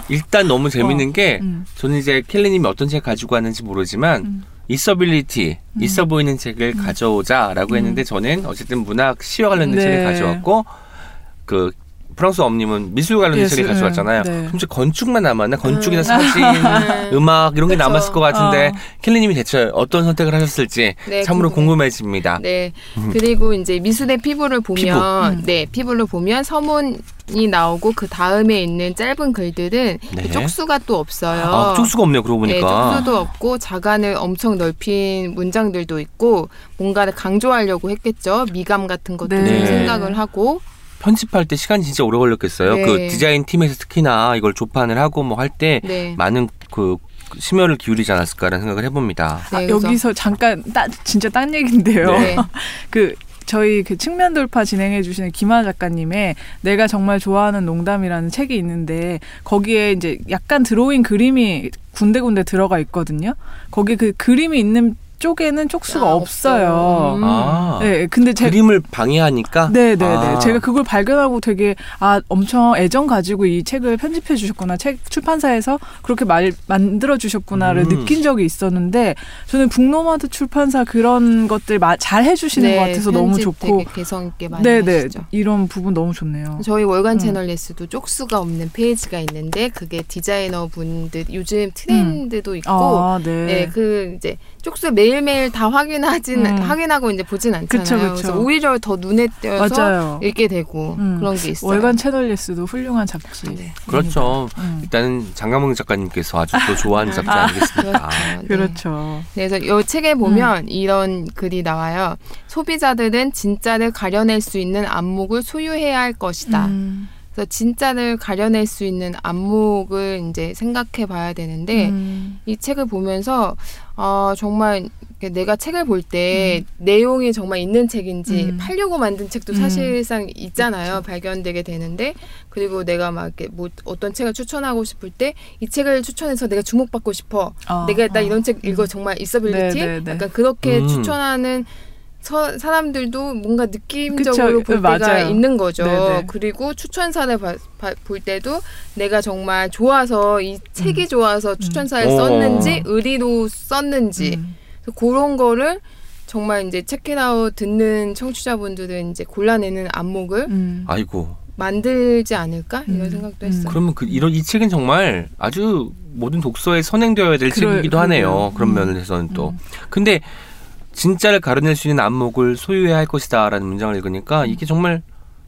일단 너무 재밌는 게 음, 저는 이제 켈리님이 어떤 책 가지고 왔는지 모르지만 음. 있어빌리티 음. 있어 보이는 책을 가져오자라고 음. 했는데 저는 어쨌든 문학 시와 관련된 네. 책을 가져왔고 그 프랑스 엄님은 미술 관련된 예술, 책을 가져왔잖아요. 네. 그럼 이제 건축만 남았나? 건축이나 음. 사진, 음. 음악 이런 게 그쵸. 남았을 것 같은데 어. 켈리님이 대체 어떤 선택을 하셨을지 네, 참으로 궁금해요. 궁금해집니다. 네. 음. 그리고 이제 미술의 피부를 보면 음. 네, 피부를 보면 서문 이 나오고 그 다음에 있는 짧은 글들은 네. 쪽수가 또 없어요. 아, 쪽수가 없네요. 그러고 네, 보니까. 쪽수도 없고 자간을 엄청 넓힌 문장들도 있고 뭔가를 강조하려고 했겠죠. 미감 같은 것도 네. 생각을 하고 편집할 때 시간이 진짜 오래 걸렸겠어요. 네. 그 디자인 팀에서 특히나 이걸 조판을 하고 뭐 할때 네. 많은 그 심혈을 기울이지 않았을까라는 생각을 해봅니다. 아, 네, 그래서- 여기서 잠깐 따, 진짜 딴 얘기인데요. 네. 그 저희 그 측면 돌파 진행해 주시는 김하 작가님의 내가 정말 좋아하는 농담이라는 책이 있는데 거기에 이제 약간 드로잉 그림이 군데군데 들어가 있거든요. 거기 그 그림이 있는 쪽에는 쪽수가 아, 없어요. 없어요. 음. 아, 네, 근데 제 그림을 방해하니까. 네네네. 아. 제가 그걸 발견하고 되게 아 엄청 애정 가지고 이 책을 편집해 주셨구나. 책 출판사에서 그렇게 말 만들어 주셨구나를 음. 느낀 적이 있었는데 저는 북노마드 출판사 그런 것들 마, 잘 해주시는 것 같아서 너무 좋고. 되게 개성 있게 많이 네 네 하시죠. 이런 부분 너무 좋네요. 저희 월간 음. 채널 레스도 쪽수가 없는 페이지가 있는데 그게 디자이너 분들 요즘 트렌드도 있고 아 네. 네, 그 이제 쪽수 매 일매일 다 확인하진 음. 확인하고 이제 보진 않잖아요. 그쵸, 그쵸. 래서 오히려 더 눈에 띄어서 맞아요. 읽게 되고 음. 그런 게 있어요. 월간 채널리스도 훌륭한 잡지. 네. 그렇죠. 음. 일단은 장가몽 작가님께서 아주 또 좋아하는 잡지 아니겠습니까? 그렇죠. 네. 그렇죠. 그래서 이 책에 보면 이런 글이 나와요. 소비자들은 진짜를 가려낼 수 있는 안목을 소유해야 할 것이다. 음. 그래서 진짜를 가려낼 수 있는 안목을 이제 생각해 봐야 되는데 음. 이 책을 보면서 어, 정말 내가 책을 볼때 내용이 정말 있는 책인지 음. 팔려고 만든 책도 음. 사실상 있잖아요. 발견되게 되는데 그리고 내가 막 이렇게 뭐 어떤 책을 추천하고 싶을 때 이 책을 추천해서 내가 주목받고 싶어. 아, 내가 나 아. 이런 책 읽어 정말 있어빌리티 네, 네, 네. 약간 그렇게 음. 추천하는 서, 사람들도 뭔가 느낌적으로 그쵸, 볼 맞아요. 때가 있는 거죠. 네, 네. 그리고 추천사를 봐- 봐- 볼 때도 내가 정말 좋아서 이 책이 좋아서 추천사를 음. 썼는지 어. 의리로 썼는지 음. 그런 거를 정말 이제 체크아웃 듣는 청취자분들은 이제 골라내는 안목을 음. 아이고. 만들지 않을까 이런 음. 생각도 음. 했어요. 그러면 그 이런 이 책은 정말 아주 모든 독서에 선행되어야 될 그러- 책이기도 하네요. 그러게요. 그런 음. 면에서는 또. 음. 근데 진짜를 가려낼 수 있는 안목을 소유해야 할 것이다라는 문장을 읽으니까 이게 정말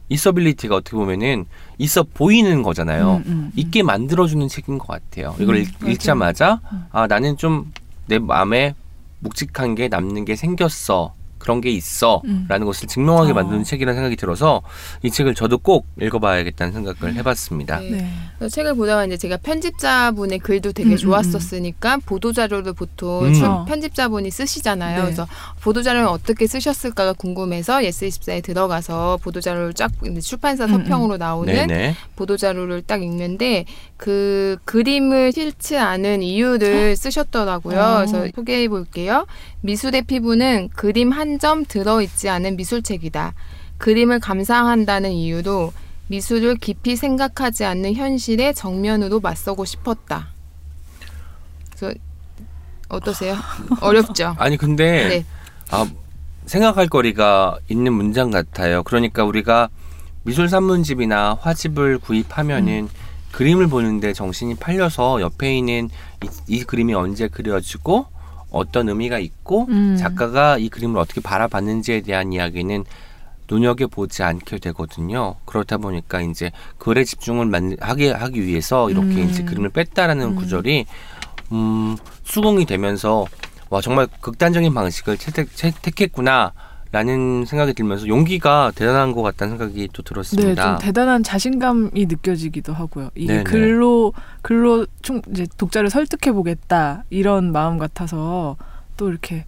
있어빌리티가 어떻게 보면은 있어 보이는 거잖아요. 음, 음, 음. 있게 만들어주는 책인 것 같아요. 이걸 음, 읽. 읽자마자 음. 아 나는 좀 내 마음에 묵직한 게 남는 게 생겼어. 그런 게 있어라는 음. 것을 증명하게 어. 만드는 책이라는 생각이 들어서 이 책을 저도 꼭 읽어봐야겠다는 생각을 해봤습니다. 네. 네. 그래서 책을 보다가 이제 제가 편집자분의 글도 되게 음, 음, 좋았었으니까 보도 자료를 보통 음. 출- 어. 편집자분이 쓰시잖아요. 네. 그래서 보도 자료는 어떻게 쓰셨을까가 궁금해서 예스24에 들어가서 보도 자료를 쫙 출판사 음, 서평으로 나오는 네네. 보도 자료를 딱 읽는데 그 그림을 싣지 않은 이유를 쓰셨더라고요. 어. 그래서 소개해 볼게요. 미술의 피부는 그림 한점 들어 있지 않은 미술책이다. 그림을 감상한다는 이유로 미술을 깊이 생각하지 않는 현실의 정면으로 맞서고 싶었다. 그래서 어떠세요? 어렵죠. 아니 근데 네. 아, 생각할 거리가 있는 문장 같아요. 그러니까 우리가 미술 산문집이나 화집을 구입하면은 그림을 보는데 정신이 팔려서 옆에 있는 이, 이 그림이 언제 그려지고 어떤 의미가 있고 음. 작가가 이 그림을 어떻게 바라봤는지에 대한 이야기는 눈여겨 보지 않게 되거든요. 그렇다 보니까 이제 글에 집중을 만- 하게 하기 위해서 이렇게 음. 이제 그림을 뺐다라는 음. 구절이 음, 수긍이 되면서 와 정말 극단적인 방식을 채택, 채택했구나 라는 생각이 들면서 용기가 대단한 것 같다는 생각이 또 네, 들었습니다. 좀 대단한 자신감이 느껴지기도 하고요. 이게 네네. 글로 글로 충 이제 독자를 설득해 보겠다 이런 마음 같아서 또 이렇게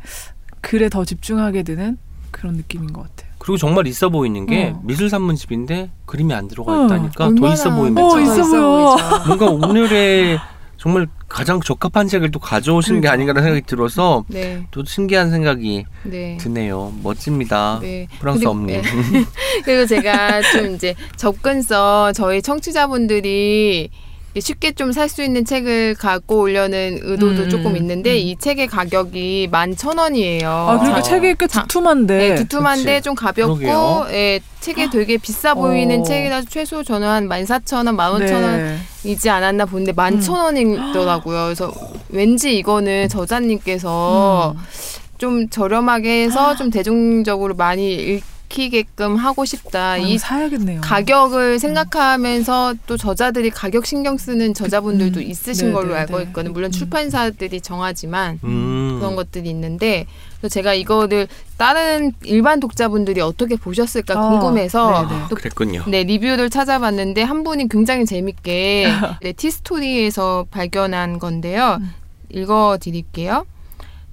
글에 더 집중하게 되는 그런 느낌인 것 같아요. 그리고 정말 있어 보이는 게 어. 미술 산문집인데 그림이 안 들어가 어, 있다니까 더 얼마나 있어 보이면 어, 더 있어 보여. 뭔가 오늘의 정말 가장 적합한 책을 또 가져오신 게 그러니까. 아닌가라는 생각이 들어서 네, 또 신기한 생각이 네. 드네요. 멋집니다. 네. 프랑스 엄님. 네. 그리고 제가 좀 이제 접근성 저희 청취자분들이 쉽게 좀 살 수 있는 책을 갖고 오려는 의도도 음, 조금 음, 있는데 음. 이 책의 가격이 만 천 원이에요. 아 그러니까 어. 책이 꽤 자- 두툼한데 네, 두툼한데 그치. 좀 가볍고, 그러게요. 예, 책이 되게 비싸 보이는 어. 책이라 최소 저는 한 14,000원, 15,000원 네. 이지 않았나 보는데 11,000원이더라고요. 그래서 왠지 이거는 저자님께서 음. 좀 저렴하게 해서 좀 대중적으로 많이 읽 히게끔 하고 싶다. 아, 이 사야겠네요. 가격을 생각하면서 또 저자들이 가격 신경 쓰는 저자분들도 음. 있으신 네, 걸로 네, 알고 네. 있거든요. 물론 음. 출판사들이 정하지만 음. 그런 것들이 있는데 그래서 제가 이거를 다른 일반 독자분들이 어떻게 보셨을까 아, 궁금해서 네네. 또 그랬군요. 네, 리뷰를 찾아봤는데 한 분이 굉장히 재밌게 네, 티스토리에서 발견한 건데요. 음. 읽어드릴게요.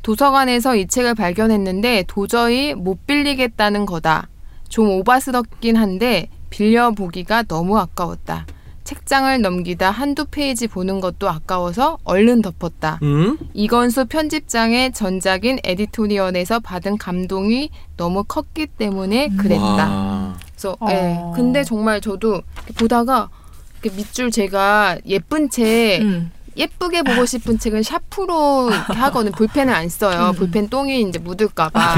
도서관에서 이 책을 발견했는데 도저히 못 빌리겠다는 거다. 좀 오바스럽긴 한데 빌려보기가 너무 아까웠다. 책장을 넘기다 한두 페이지 보는 것도 아까워서 얼른 덮었다. 음? 이건수 편집장의 전작인 에디토리얼에서 받은 감동이 너무 컸기 때문에 음. 그랬다. 와. 그래서 어. 예. 근데 정말 저도 보다가 밑줄 제가 예쁜 책 음. 예쁘게 보고 싶은 책은 샤프로 이렇게 하거든 볼펜을 안 써요. 음. 볼펜 똥이 이제 묻을까봐.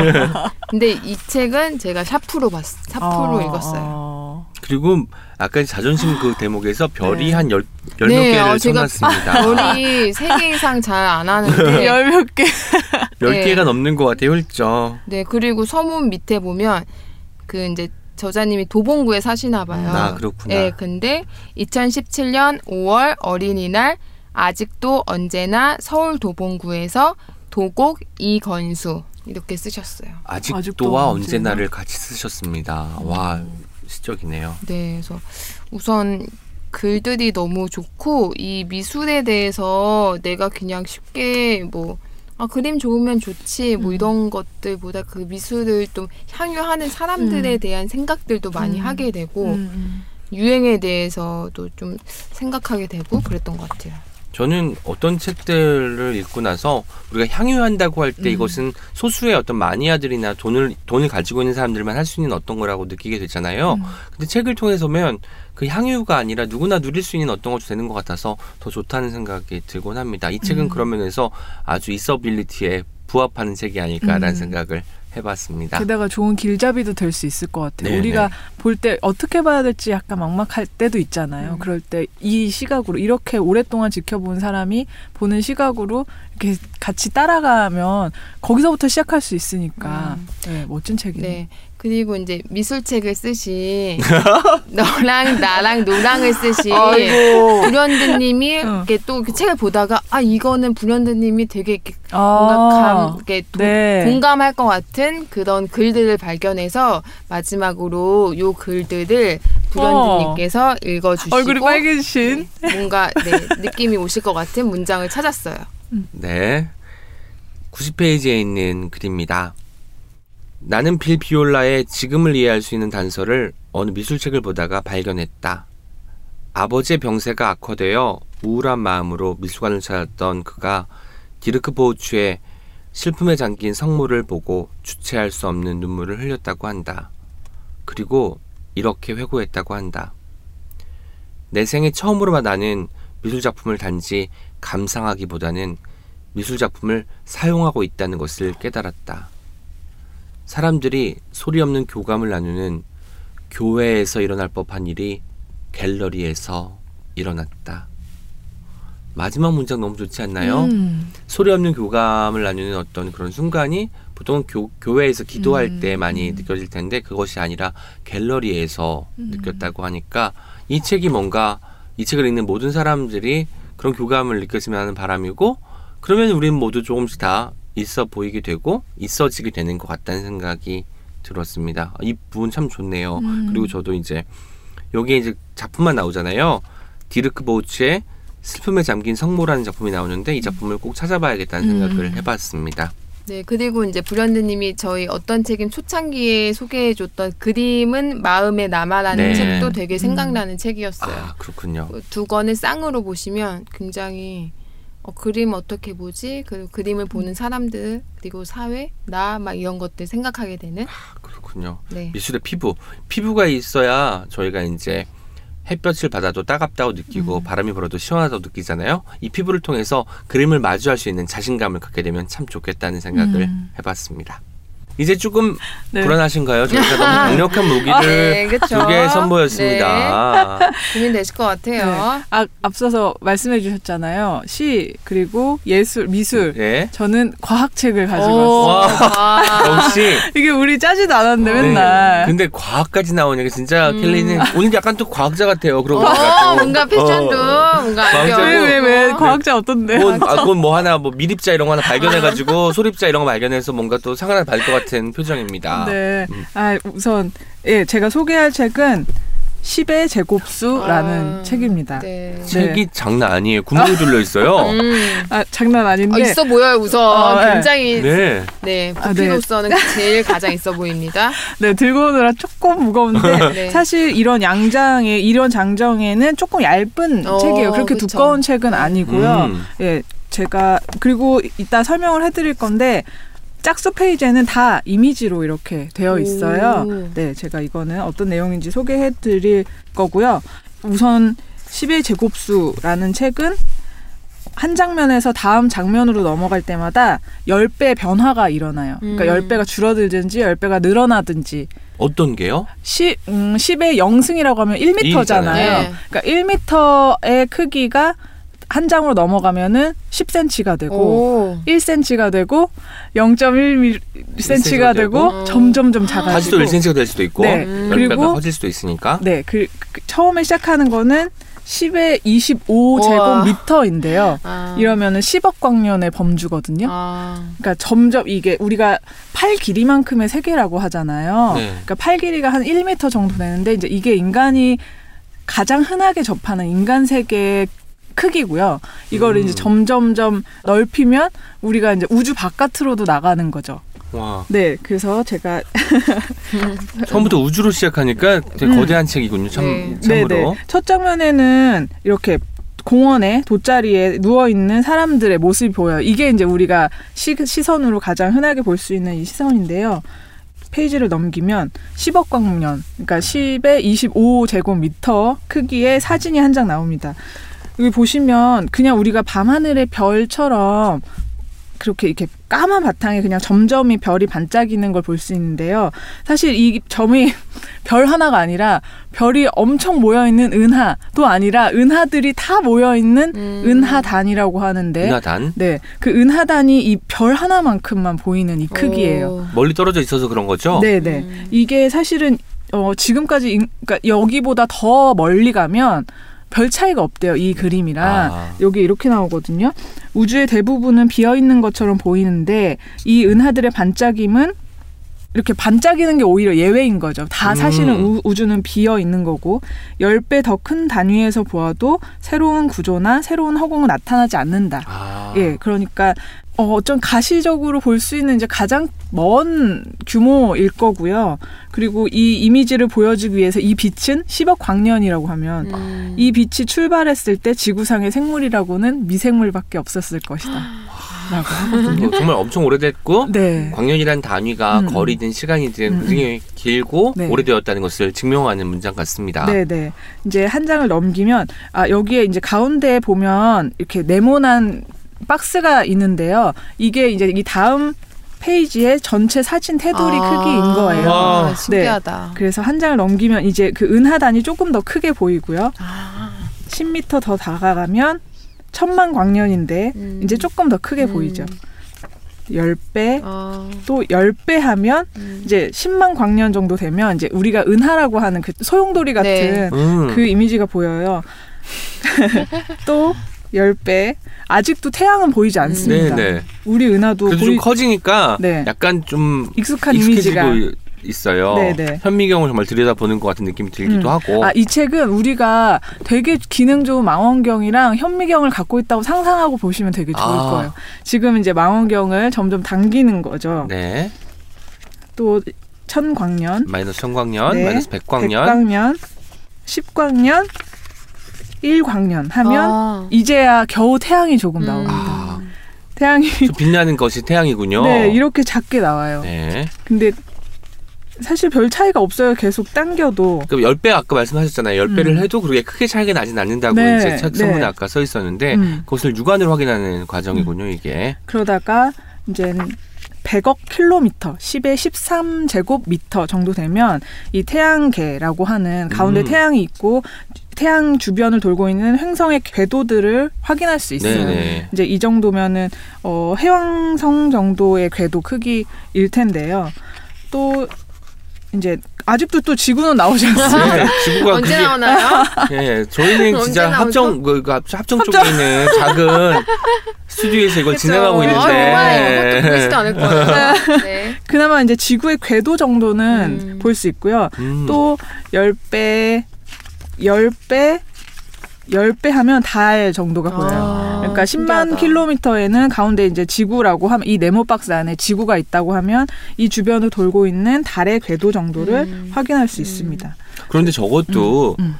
근데 이 책은 제가 샤프로 봤, 샤프로 어, 읽었어요. 어. 그리고 아까 자존심 그 대목에서 별이 네. 한 열 열 몇 네, 개를 어, 쳐놨습니다. 머리 세개 이상 잘 안 하는데 열 몇 개. 열 네. 개가 넘는 것 같아요, 훌쩍. 네 그리고 서문 밑에 보면 그 이제 저자님이 도봉구에 사시나 봐요. 아, 그렇구나. 네, 근데 2017년 5월 어린이날 아직도 언제나 서울 도봉구에서 도곡 이건수 이렇게 쓰셨어요. 아직도와 아직도 언제나를 같이 쓰셨습니다. 와, 시적이네요. 네, 그래서 우선 글들이 너무 좋고 이 미술에 대해서 내가 그냥 쉽게 뭐 아, 그림 좋으면 좋지 뭐 음. 이런 것들보다 그 미술을 좀 향유하는 사람들에 음. 대한 생각들도 많이 음. 하게 되고 음, 음. 유행에 대해서도 좀 생각하게 되고 그랬던 것 같아요. 저는 어떤 책들을 읽고 나서 우리가 향유한다고 할때 음. 이것은 소수의 어떤 마니아들이나 돈을 돈을 가지고 있는 사람들만 할 수 있는 어떤 거라고 느끼게 되잖아요. 음. 근데 책을 통해서 보면 그 향유가 아니라 누구나 누릴 수 있는 어떤 것도 되는 것 같아서 더 좋다는 생각이 들곤 합니다. 이 책은 음. 그런 면에서 아주 이서빌리티에 부합하는 책이 아닐까라는 음. 생각을 해봤습니다. 게다가 좋은 길잡이도 될 수 있을 것 같아요. 네네. 우리가 볼 때 어떻게 봐야 될지 약간 막막할 때도 있잖아요. 음. 그럴 때 이 시각으로 이렇게 오랫동안 지켜본 사람이 보는 시각으로 이렇게 같이 따라가면 거기서부터 시작할 수 있으니까 음. 네, 멋진 책이네요. 네. 그리고 이제 미술책을 쓰신 너랑 나랑 노랑을 쓰신. 불현듯님이 어. 이렇게 또그 책을 보다가 아 이거는 불현듯님이 되게 이렇게 뭔가 아, 감 이렇게 도- 네. 공감할 것 같은 그런 글들을 발견해서 마지막으로 요 글들을 불현듯님께서 읽어주시고 얼굴이 빨개지신. 뭔가 네, 느낌이 오실 것 같은 문장을 찾았어요. 네. 90페이지에 있는 글입니다. 나는 빌 비올라의 지금을 이해할 수 있는 단서를 어느 미술책을 보다가 발견했다. 아버지의 병세가 악화되어 우울한 마음으로 미술관을 찾았던 그가 디르크 보우츠의 슬픔에 잠긴 성모를 보고 주체할 수 없는 눈물을 흘렸다고 한다. 그리고 이렇게 회고했다고 한다. 내 생에 처음으로 나는 미술 작품을 단지 감상하기보다는 미술 작품을 사용하고 있다는 것을 깨달았다. 사람들이 소리 없는 교감을 나누는 교회에서 일어날 법한 일이 갤러리에서 일어났다. 마지막 문장 너무 좋지 않나요? 음. 소리 없는 교감을 나누는 어떤 그런 순간이 보통 교, 교회에서 기도할 음, 때 많이 음. 느껴질 텐데 그것이 아니라 갤러리에서 음. 느꼈다고 하니까 이 책이 뭔가 이 책을 읽는 모든 사람들이 그런 교감을 느꼈으면 하는 바람이고 그러면 우리는 모두 조금씩 다 있어 보이게 되고 있어지게 되는 것 같다는 생각이 들었습니다. 이 부분 참 좋네요. 음. 그리고 저도 이제 여기에 이제 작품만 나오잖아요. 디르크 보우츠의 슬픔에 잠긴 성모라는 작품이 나오는데 이 작품을 꼭 찾아봐야겠다는 음. 생각을 해봤습니다. 네, 그리고 이제 불현듯님이 저희 어떤 책임 초창기에 소개해줬던 그림은 마음에 남아라는 네. 책도 되게 생각나는 책이었어요. 아 그렇군요. 그 두 권을 쌍으로 보시면 굉장히 어, 그림 어떻게 보지? 그리고 그림을 보는 사람들 그리고 사회 나 막 이런 것들 생각하게 되는 아, 그렇군요. 네. 미술의 피부, 피부가 있어야 저희가 이제 햇볕을 받아도 따갑다고 느끼고 음. 바람이 불어도 시원하다고 느끼잖아요. 이 피부를 통해서 그림을 마주할 수 있는 자신감을 갖게 되면 참 좋겠다는 생각을 음. 해봤습니다. 이제 조금 네. 불안하신가요? 저희가 너무 강력한 무기를 네, 그쵸. 두개 선보였습니다. 네, 고민되실 것 같아요. 네. 아, 앞서서 말씀해 주셨잖아요. 시 그리고 예술, 미술. 네. 저는 과학책을 가지고 오, 왔어요. 와. 역시 이게 우리 짜지도 않았는데 네. 맨날. 근데 과학까지 나오니까 진짜 음. 켈리는 오늘 약간 또 과학자 같아요. 그러고 어. 뭔가 패션도 어. 뭔가. 안경. 왜왜왜 어. 과학자 어떤데? 뭐, 아, 그건 뭐 하나 뭐 미립자 이런 거 하나 발견해가지고 소립자 이런 거 발견해서 뭔가 또 상 하나 받을 것같 은 표정입니다. 네. 음. 아 우선 예 제가 소개할 책은 10의 제곱수라는 아, 책입니다. 네. 책이 장난 아니에요. 구멍이 뚫려 있어요. 음. 아 장난 어, 아닌데. 있어 보여요 우선 어, 네. 굉장히 네, 네. 아, 네. 부피로서는 제일 가장 있어 보입니다. 네 들고 오느라 조금 무거운데 네. 사실 이런 양장에 이런 장정에는 조금 얇은 어, 책이에요. 그렇게 그쵸. 두꺼운 책은 아니고요. 음. 예 제가 그리고 이따 설명을 해드릴 건데 짝수 페이지에는 다 이미지로 이렇게 되어 있어요. 오. 네, 제가 이거는 어떤 내용인지 소개해 드릴 거고요. 우선 10의 제곱수라는 책은 한 장면에서 다음 장면으로 넘어갈 때마다 10배 변화가 일어나요. 그러니까 음. 10배가 줄어들든지 10배가 늘어나든지 어떤 게요? 10, 음, 10의 0승이라고 하면 1m잖아요. 네. 그러니까 1m의 크기가 한 장으로 넘어가면은 10cm가 되고 오. 1cm가 되고 0.1cm가 되고 되고, 점점점 다시 또 작아지고 1cm가 될 수도 있고 네, 10배가 그리고- 커질 수도 있으니까. 네, 그, 그 처음에 시작하는 거는 10의 25제곱미터인데요. 아. 이러면은 10억 광년의 범주거든요. 아. 그러니까 점점 이게 우리가 팔 길이만큼의 세계라고 하잖아요. 네. 그러니까 팔 길이가 한 1m 정도 되는데 이제 이게 인간이 가장 흔하게 접하는 인간 세계의 크기고요. 이거를 음. 이제 점점점 넓히면 우리가 이제 우주 바깥으로도 나가는 거죠. 와 네, 그래서 제가 처음부터 우주로 시작하니까 되게 음. 거대한 책이군요. 참 네. 참으로. 네네. 첫 장면에는 이렇게 공원에 돗자리에 누워 있는 사람들의 모습이 보여요. 이게 이제 우리가 시, 시선으로 가장 흔하게 볼 수 있는 이 시선인데요. 페이지를 넘기면 10억 광년, 그러니까 10의 25제곱미터 크기의 사진이 한 장 나옵니다. 여기 보시면 그냥 우리가 밤하늘의 별처럼 그렇게 이렇게 까만 바탕에 그냥 점점이 별이 반짝이는 걸 볼 수 있는데요. 사실 이 점이 별 하나가 아니라 별이 엄청 모여 있는 은하도 아니라 은하들이 다 모여 있는 음. 은하단이라고 하는데 은하단 네. 그 은하단이 이 별 하나만큼만 보이는 이 크기예요. 오. 멀리 떨어져 있어서 그런 거죠? 네, 네. 음. 이게 사실은 어 지금까지 인- 그러니까 여기보다 더 멀리 가면 별 차이가 없대요. 이 그림이랑 아. 여기 이렇게 나오거든요. 우주의 대부분은 비어 있는 것처럼 보이는데 이 은하들의 반짝임은 이렇게 반짝이는 게 오히려 예외인 거죠. 다 사실은 음. 우, 우주는 비어 있는 거고 10배 더 큰 단위에서 보아도 새로운 구조나 새로운 허공은 나타나지 않는다. 아. 예, 그러니까 어, 좀 가시적으로 볼 수 있는 이제 가장 먼 규모일 거고요. 그리고 이 이미지를 보여주기 위해서 이 빛은 10억 광년이라고 하면 음. 이 빛이 출발했을 때 지구상의 생물이라고는 미생물밖에 없었을 것이다. 라고 하거든요. 뭐 정말 엄청 오래됐고 네. 광년이란 단위가 음, 거리든 시간이든 음, 굉장히 길고 네. 오래되었다는 것을 증명하는 문장 같습니다. 네, 네. 이제 한 장을 넘기면 아 여기에 이제 가운데에 보면 이렇게 네모난 박스가 있는데요. 이게 이제 이 다음 페이지의 전체 사진 테두리 아. 크기인 거예요. 와. 아, 신기하다. 그래서 한 장을 넘기면 이제 그 은하단이 조금 더 크게 보이고요. 아. 10m 더 다가가면 천만 광년인데 음. 이제 조금 더 크게 음. 보이죠. 10배, 아. 또 10배 하면 음. 이제 10만 광년 정도 되면 이제 우리가 은하라고 하는 그 소용돌이 같은 네. 음. 그 이미지가 보여요. 또 10배. 아직도 태양은 보이지 않습니다. 네, 네. 우리 은하도 그래도 보이 좀 커지니까 네. 약간 좀 익숙한 이미지가 있어요. 네, 네. 현미경을 정말 들여다보는 것 같은 느낌이 들기도 음. 하고. 아, 이 책은 우리가 되게 기능 좋은 망원경이랑 현미경을 갖고 있다고 상상하고 보시면 되게 좋을 아. 거예요. 지금 이제 망원경을 점점 당기는 거죠. 네. 또 천광년, 마이너스 천광년, 네. 마이너스 백광년. 백광년, 십광년, 일광년 하면 아. 이제야 겨우 태양이 조금 음. 나옵니다. 아, 태양이 좀 빛나는 것이 태양이군요. 네 이렇게 작게 나와요. 네. 근데 사실 별 차이가 없어요. 계속 당겨도 그 10배 아까 말씀하셨잖아요. 10배를 음. 해도 그렇게 크게 차이가 나진 않는다고 네, 이제 첫 선문에 네. 아까 써 있었는데 음. 그것을 육안으로 확인하는 과정이군요, 이게. 그러다가 이제 100억 킬로미터, 10의 13제곱미터 정도 되면 이 태양계라고 하는 가운데 음. 태양이 있고 태양 주변을 돌고 있는 행성의 궤도들을 확인할 수 있어요. 네네. 이제 이 정도면은 어 해왕성 정도의 궤도 크기일 텐데요. 또 이제 아직도 또 지구는 나오지 않습니다. 네, 지구가 언제 그게 나오나요? 예, 저희는 언제 진짜 나오죠? 합정 그, 그 합정 쪽에 있는 작은 스튜디오에서 이걸 진행하고 그쵸. 있는데 아, 정말 이것도 보이지도 않을 거예요. 네. 그나마 이제 지구의 궤도 정도는 음. 볼수 있고요. 음, 또 10배, 10배, 10배 하면 달 정도가 보여요. 아, 그러니까 10만 신기하다. 킬로미터에는 가운데 이제 지구라고 하면 이 네모 박스 안에 지구가 있다고 하면 이 주변을 돌고 있는 달의 궤도 정도를 음. 확인할 수 있습니다. 그런데 저것도 음, 음.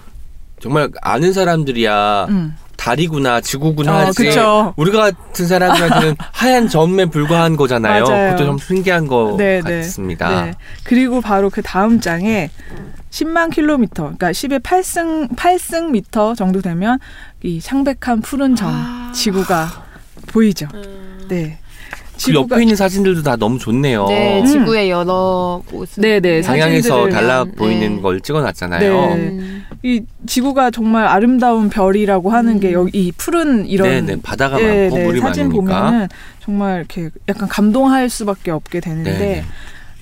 정말 아는 사람들이야 음. 달이구나 지구구나 어, 하지 그쵸. 우리가 같은 사람들한테는 하얀 점에 불과한 거잖아요. 맞아요. 그것도 좀 신기한 거 네, 네. 같습니다. 네. 그리고 바로 그 다음 장에 10만 킬로미터, 그러니까 10의 8승 8승 미터 정도 되면 이 창백한 푸른 점 아. 지구가 보이죠. 음. 네. 그 옆에 있는 사진들도 다 너무 좋네요. 네, 음. 지구의 여러 곳. 네, 네. 방향에서 달라 보이는 네. 걸 찍어놨잖아요. 네. 음. 이 지구가 정말 아름다운 별이라고 하는 게 음. 여기 이 푸른 이런 네, 네, 바다가 예, 많고 네, 물이 사진 많으니까. 보면은 정말 이렇게 약간 감동할 수밖에 없게 되는데 네, 네.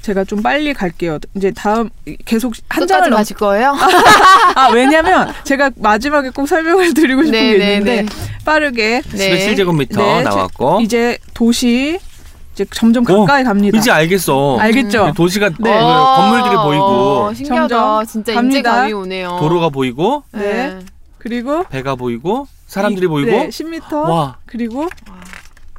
제가 좀 빨리 갈게요. 이제 다음 계속 한 장을 넘... 가실 거예요? 아 왜냐면 제가 마지막에 꼭 설명을 드리고 싶은 게 있는데 빠르게 네. 17제곱미터 네, 나왔고 이제 도시 이제 점점 어, 가까이 갑니다. 이제 알겠어. 알겠죠? 도시가 네. 어, 건물들이 어, 보이고 신기하다. 점점 진짜 갑니다. 오네요. 도로가 보이고 네. 그리고 배가 보이고 사람들이 이- 보이고 네, 10m 와 그리고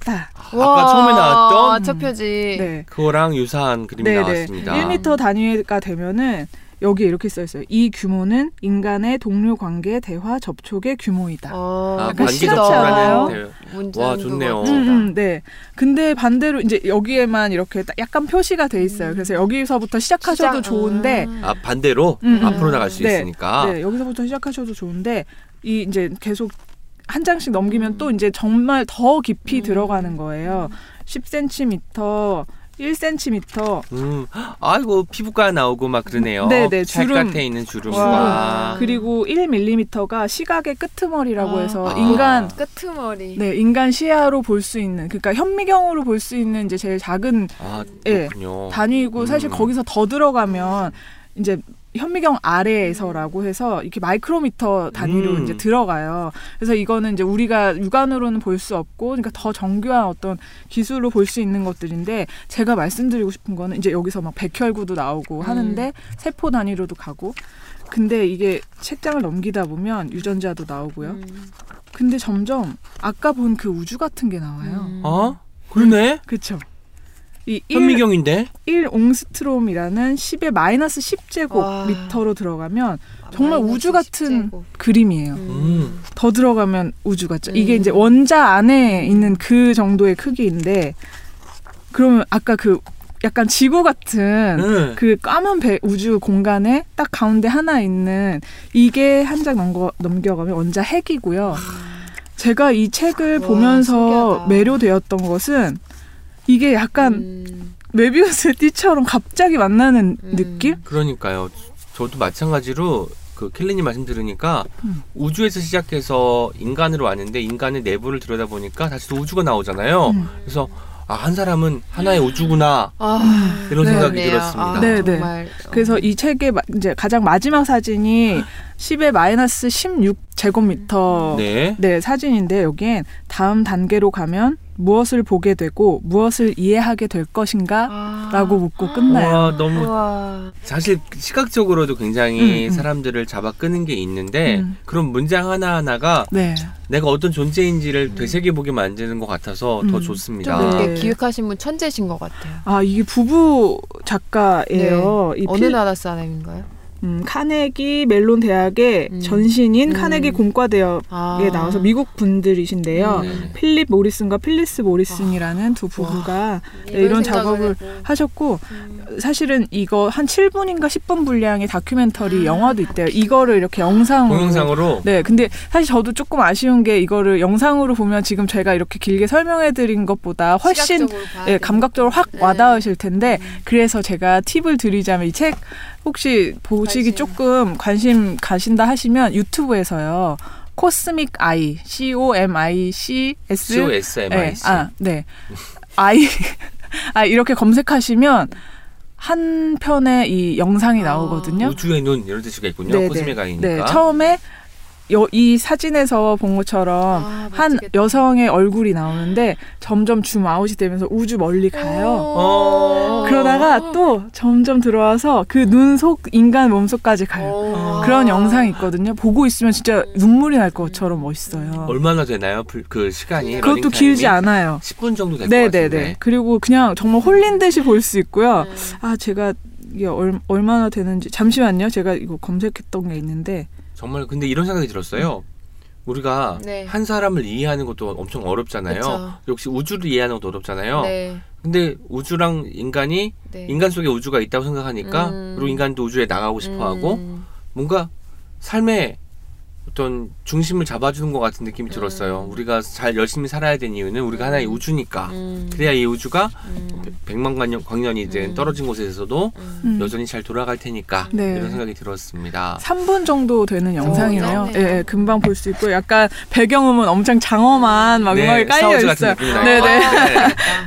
딱 아까 처음에 나왔던 첫 표지. 네. 그거랑 유사한 그림이 네네. 나왔습니다. 1m 단위가 되면은 여기 이렇게 써 있어요. 이 규모는 인간의 동료 관계 대화 접촉의 규모이다. 어, 아, 약간 관계 대- 문장 와, 좋네요. 음, 멋지다. 음, 네. 근데 반대로 이제 여기에만 이렇게 딱 약간 표시가 돼 있어요. 그래서 여기서부터 시작하셔도 시작- 좋은데, 아. 아 반대로 음, 음. 앞으로 나갈 수 네. 있으니까 네, 여기서부터 시작하셔도 좋은데 이 이제 계속 한 장씩 넘기면 음. 또 이제 정말 더 깊이 음. 들어가는 거예요. 10cm, 1cm 음, 아이고 피부과 나오고 막 그러네요. 네네, 찰 주름. 끝에 있는 주름과 와. 그리고 1mm가 시각의 끄트머리라고 아. 해서 아. 인간 끄트머리. 네 인간 시야로 볼 수 있는 그러니까 현미경으로 볼 수 있는 이제 제일 작은 아 예, 그렇군요. 단위고 사실 음. 거기서 더 들어가면 이제 현미경 아래에서라고 해서 이렇게 마이크로미터 단위로 음. 이제 들어가요. 그래서 이거는 이제 우리가 육안으로는 볼 수 없고, 그러니까 더 정교한 어떤 기술로 볼 수 있는 것들인데 제가 말씀드리고 싶은 거는 이제 여기서 막 백혈구도 나오고 음. 하는데 세포 단위로도 가고. 근데 이게 책장을 넘기다 보면 유전자도 나오고요. 음. 근데 점점 아까 본 그 우주 같은 게 나와요. 음. 어? 그러네. 그쵸? 이 일- 현미경인데. 1 옹스트롬이라는 10의 마이너스 10제곱 와. 미터로 들어가면 정말 마이너스 우주 같은 10제곱. 그림이에요. 음. 더 들어가면 우주 같죠. 이게 음. 이제 원자 안에 있는 그 정도의 크기인데 그러면 아까 그 약간 지구 같은 응. 그 까만 배, 우주 공간에 딱 가운데 하나 있는 이게 한 장 넘겨, 넘겨가면 원자 핵이고요. 제가 이 책을 와, 보면서 신기하다. 매료되었던 것은 이게 약간 음. 메비우스의 띠처럼 갑자기 만나는 음. 느낌? 그러니까요. 저도 마찬가지로 그 켈리님 말씀 들으니까 음. 우주에서 시작해서 인간으로 왔는데 인간의 내부를 들여다 보니까 다시 또 우주가 나오잖아요. 음. 그래서 아, 한 사람은 하나의 우주구나 아, 이런 네. 생각이 그렇네요. 들었습니다. 아, 네, 네. 정말. 그래서 이 책의 마- 이제 가장 마지막 사진이 10의 마이너스 16 제곱미터 네. 네, 사진인데 여기엔 다음 단계로 가면 무엇을 보게 되고 무엇을 이해하게 될 것인가? 아. 라고 묻고 끝나요. 와 너무 우와. 사실 시각적으로도 굉장히 음, 음. 사람들을 잡아 끄는 게 있는데 음. 그런 문장 하나 하나가 네. 내가 어떤 존재인지를 되새겨 보게 만드는 것 같아서 더 음. 좋습니다. 좀 네. 이렇게 기획하신 분 천재신 것 같아요. 아, 이게 부부 작가예요. 이 네. 어느 필- 나라 사람인가요? 음, 카네기 멜론 대학의 음. 전신인 음. 카네기 공과대학에 아. 나와서 미국 분들이신데요. 네. 필립 모리슨과 필리스 모리슨이라는 두 부부가 네, 이런 작업을 해도. 하셨고 음. 사실은 이거 한 7분인가 10분 분량의 다큐멘터리 아. 영화도 있대요. 이거를 이렇게 영상으로 동영상으로 네, 근데 사실 저도 조금 아쉬운 게 이거를 영상으로 보면 지금 제가 이렇게 길게 설명해 드린 것보다 훨씬 예, 감각적으로 확 네. 와닿으실 텐데 음. 그래서 제가 팁을 드리자면 이책 혹시 보시기 관심. 조금 관심 가신다 하시면 유튜브에서요. 코스믹 아이 C O M I C S C O S M I 네, C. 아, 네. 아이 아 이렇게 검색하시면 한 편의 이 영상이 아. 나오거든요. 우주의 눈 이런 뜻이가 있군요. 네, 코스믹 네. 아이니까. 네, 처음에 여, 이 사진에서 본 것처럼 아, 한. 여성의 얼굴이 나오는데 점점 줌 아웃이 되면서 우주 멀리 가요. 어. 그러다가 또 점점 들어와서 그 눈 속 인간 몸속까지 가요. 오. 그런 영상이 있거든요. 보고 있으면 진짜 눈물이 날 것처럼 멋있어요. 얼마나 되나요? 불- 그 시간이 그것도 길지? 않아요. 10분 정도 될것 네네네. 같은데. 그리고 그냥 정말 홀린 듯이 볼 수 있고요. 음. 아 제가 이게 얼, 얼마나 되는지 잠시만요. 제가 이거 검색했던 게 있는데 정말 근데 이런 생각이 들었어요. 우리가 네. 한 사람을 이해하는 것도 엄청 어렵잖아요. 그쵸. 역시 우주를 이해하는 것도 어렵잖아요. 네. 근데 우주랑 인간이 네. 인간 속에 우주가 있다고 생각하니까 음. 그리고 인간도 우주에 나가고 싶어하고 음. 뭔가 삶의 어떤 중심을 잡아주는 것 같은 느낌이 들었어요. 음. 우리가 잘 열심히 살아야 되는 이유는 우리가 음. 하나의 우주니까. 음. 그래야 이 우주가 음. 백만 광년, 이제 음. 떨어진 곳에서도 음. 음. 여전히 잘 돌아갈 테니까 네. 이런 생각이 들었습니다. 3분 정도 되는 영상이네요. 짧네요. 예, 예, 금방 볼 수 있고 약간 배경음은 엄청 장엄한 막 음악이 깔려 네, 스타워즈 같은 있어요. 느낌이 나요. 네네.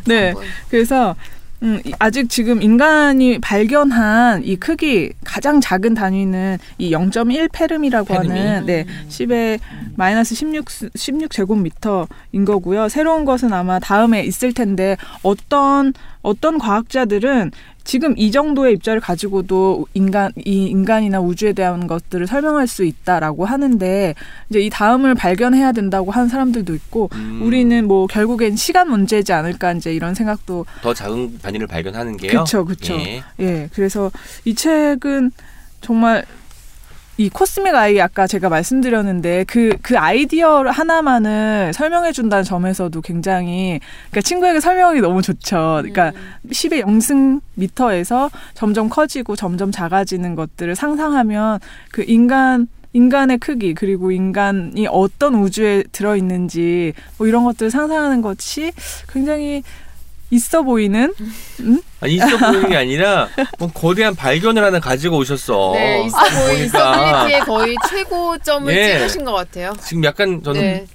네. 네. 그래서 음, 이- 아직 지금 인간이 발견한 이 크기 가장 작은 단위는 이 0.1 페름이라고 페름이? 하는 네, 10의 마이너스 16 16 제곱미터인 거고요. 새로운 것은 아마 다음에 있을 텐데 어떤 어떤 과학자들은 지금 이 정도의 입자를 가지고도 인간 이 인간이나 우주에 대한 것들을 설명할 수 있다라고 하는데 이제 이 다음을 발견해야 된다고 하는 사람들도 있고 음, 우리는 뭐 결국엔 시간 문제지 않을까 이제 이런 생각도 더 작은 단위를 발견하는 게요. 그쵸, 그쵸. 예. 예 그래서 이 책은 정말 이 코스믹 아이 아까 제가 말씀드렸는데 그그 아이디어 하나만을 설명해 준다는 점에서도 굉장히 그러니까 친구에게 설명이 너무 좋죠. 그러니까 10의 0승 미터에서 점점 커지고 점점 작아지는 것들을 상상하면 그 인간 인간의 크기 그리고 인간이 어떤 우주에 들어 있는지 뭐 이런 것들을 상상하는 것이 굉장히 있어 보이는 아니 있어 보이는 게 아니라 뭐 거대한 발견을 하나 가지고 오셨어. 네, 있어 보이 있어빌리티의 거의 최고점을 예. 찍으신 것 같아요. 지금 약간 저는 네.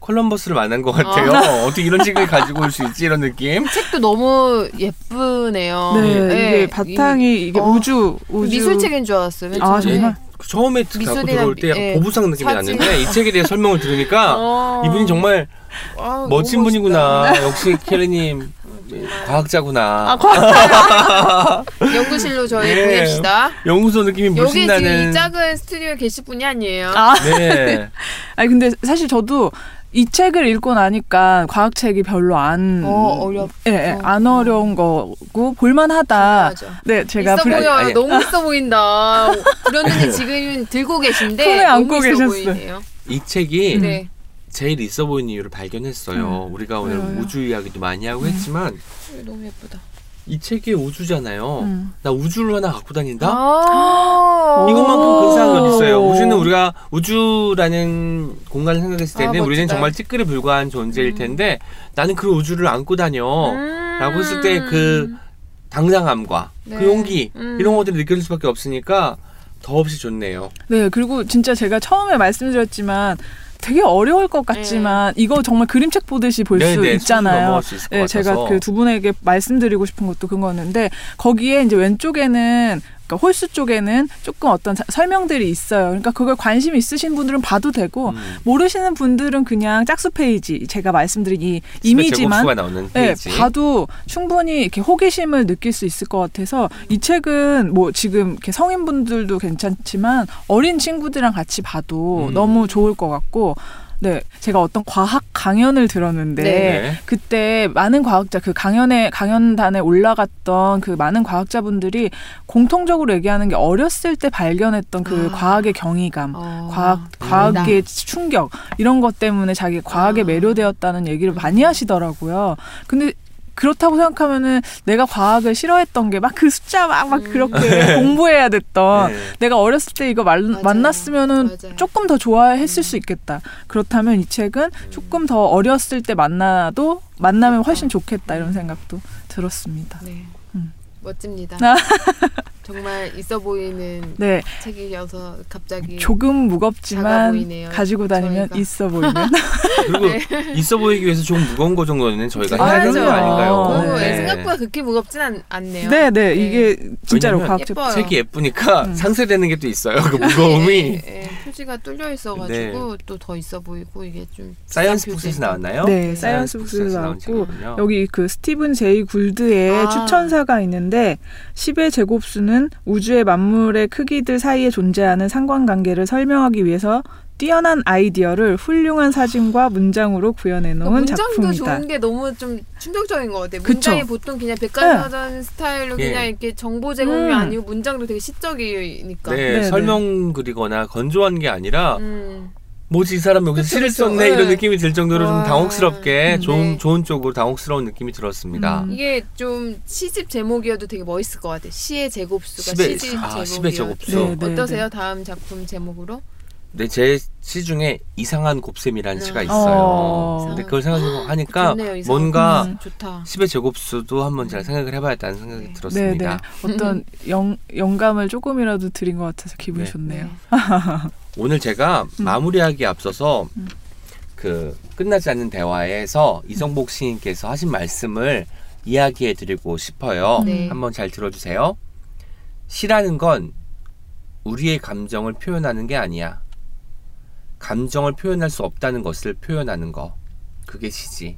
콜럼버스를 만난 것 같아요. 어떻게 이런 책을 가지고 올 수 있지 이런 느낌? 책도 너무 예쁘네요. 네, 이게 이- 바탕이 이게 어, 우주 우주 미술책인 줄 알았어요. 맨 아. 정말? 처음에 갖고 미술이나 들어올 때 약간 예. 보부상 느낌이 사진. 났는데 이 책에 대해 설명을 들으니까 어. 이분이 정말 아, 멋진 분이구나. 역시 켈리님 과학자구나. 연구실로 저희 예. 보냅시다. 연구소 느낌이 여기 물씬 지금 이 나는. 작은 스튜디오에 계실 분이 아니에요. 아, 네. 아니 근데 사실 저도 이 책을 읽고 나니까 과학책이 별로 안 어, 어렵. 예, 예, 어. 안 어려운 거고 볼만하다. 네, 제가 있어 불- 보여. 아니. 너무 있어 보인다. 불현듯이 지금 들고 계신데 손에 안고 계셨어요. 보이네요. 이 책이 네. 제일 있어 보이는 이유를 발견했어요. 우리가 오늘 왜요? 우주 이야기도 많이 하고 했지만 너무 예쁘다. 이 책이 우주잖아요. 음. 나 우주를 하나 갖고 다닌다? 아~ 이것만큼 근사한 건 있어요. 오. 우주는 우리가 우주라는 공간을 생각했을 때는 아, 우리는. 정말 찌끄레 불과한 존재일 텐데 나는 그 우주를 안고 다녀. 음. 라고 했을 때 그 당당함과 그 네. 용기 음. 이런 것들이 느껴질 수밖에 없으니까 더없이 좋네요. 네, 그리고 진짜 제가 처음에 말씀드렸지만 되게 어려울 것 같지만 이거 정말 그림책 보듯이 볼수 네, 네, 있잖아요. 넘어갈 수 네, 제가 같아서. 그두 분에게 말씀드리고 싶은 것도 그거였는데 거기에 이제 왼쪽에는 그러니까 홀수 쪽에는 조금 어떤 사- 설명들이 있어요. 그러니까 그걸 관심 있으신 분들은 봐도 되고 음. 모르시는 분들은 그냥 짝수 페이지 제가 말씀드린 이 집에 이미지만 네, 페이지. 봐도 충분히 이렇게 호기심을 느낄 수 있을 것 같아서 이 책은 뭐 지금 이렇게 성인분들도 괜찮지만 어린 친구들이랑 같이 봐도 음. 너무 좋을 것 같고 네, 제가 어떤 과학 강연을 들었는데 네. 그때 많은 과학자 그 강연에 강연단에 올라갔던 그 많은 과학자분들이 공통적으로 얘기하는 게 어렸을 때 발견했던 그 아. 과학의 경이감, 어. 과학 과학의 충격 이런 것 때문에 자기 과학에 아. 매료되었다는 얘기를 많이 하시더라고요. 근데 그렇다고 생각하면은 내가 과학을 싫어했던 게 막 그 숫자 막막 음. 그렇게 공부해야 됐던 네. 내가 어렸을 때 이거 말, 맞아요. 만났으면은 맞아요. 조금 더 좋아했을 수 있겠다. 그렇다면 이 책은 조금 더 어렸을 때 만나도 만나면 훨씬 좋겠다 이런 생각도 들었습니다. 네. 음. 멋집니다. 아. 정말 있어 보이는 네, 책이어서 갑자기 조금 무겁지만 가지고 다니면 저희가. 있어 보이는. 그리고 있어 보이기 위해서 좀 무거운 거 정도는 저희가 해야. 되는 거 아닌가요? 어, 오, 네. 생각보다 그렇게 무겁진 않, 않네요. 네, 네, 이게 진짜로 과학적. 책이 예쁘니까 음. 상쇄되는 게 또 있어요. 그 무거움이 예, 예, 표지가 뚫려 있어가지고 또 더 있어 보이고 이게 좀 사이언스 북스에서. 나왔나요? 네, 사이언스 북스에서 나왔고. 여기 그 스티븐 제이 굴드의 아. 추천사가 있는데 10의 제곱수는 우주의 만물의 크기들 사이에 존재하는 상관관계를 설명하기 위해서 뛰어난 아이디어를 훌륭한 사진과 문장으로 구현해 그러니까 놓은 문장도 작품이다. 좋은 게 너무 좀 충격적인 것 같아요. 그쵸? 문장이 보통 그냥 백과사전 스타일로 예. 그냥 이렇게 정보 제공이 음. 아니고 문장도 되게 시적이니까. 네, 네, 설명 그리거나 건조한 게 아니라 음. 뭐지 이 사람 여기서 그쵸, 시를. 썼네 이런 네. 느낌이 들 정도로 좀 와. 당혹스럽게 음. 좋은 네. 좋은 쪽으로 당혹스러운 느낌이 들었습니다. 음. 이게 좀 시집 제목이어도 되게 멋있을 것 같아요. 시의 제곱수가 십의- 시집 아. 십의 제곱수. 네, 네, 어떠세요? 다음 작품 제목으로? 네, 제 시 중에 이상한 곱셈이라는 음. 시가 있어요. 어. 근데 그걸 생각하니까 좋네요, 이상한 뭔가 음. 좋다. 10의 제곱수도 한번 잘 생각을 해봐야겠다는 생각이 네. 네, 네. 들었습니다. 어떤 영, 영감을 조금이라도 드린 것 같아서 기분이 네. 좋네요. 오늘 제가 음. 마무리하기 앞서서 음. 그 끝나지 않는 대화에서 이성복 시인께서 하신 말씀을 이야기해 드리고 싶어요. 네. 한번 잘 들어주세요. 시라는 건 우리의 감정을 표현하는 게 아니야. 감정을 표현할 수 없다는 것을 표현하는 거. 그게 시지.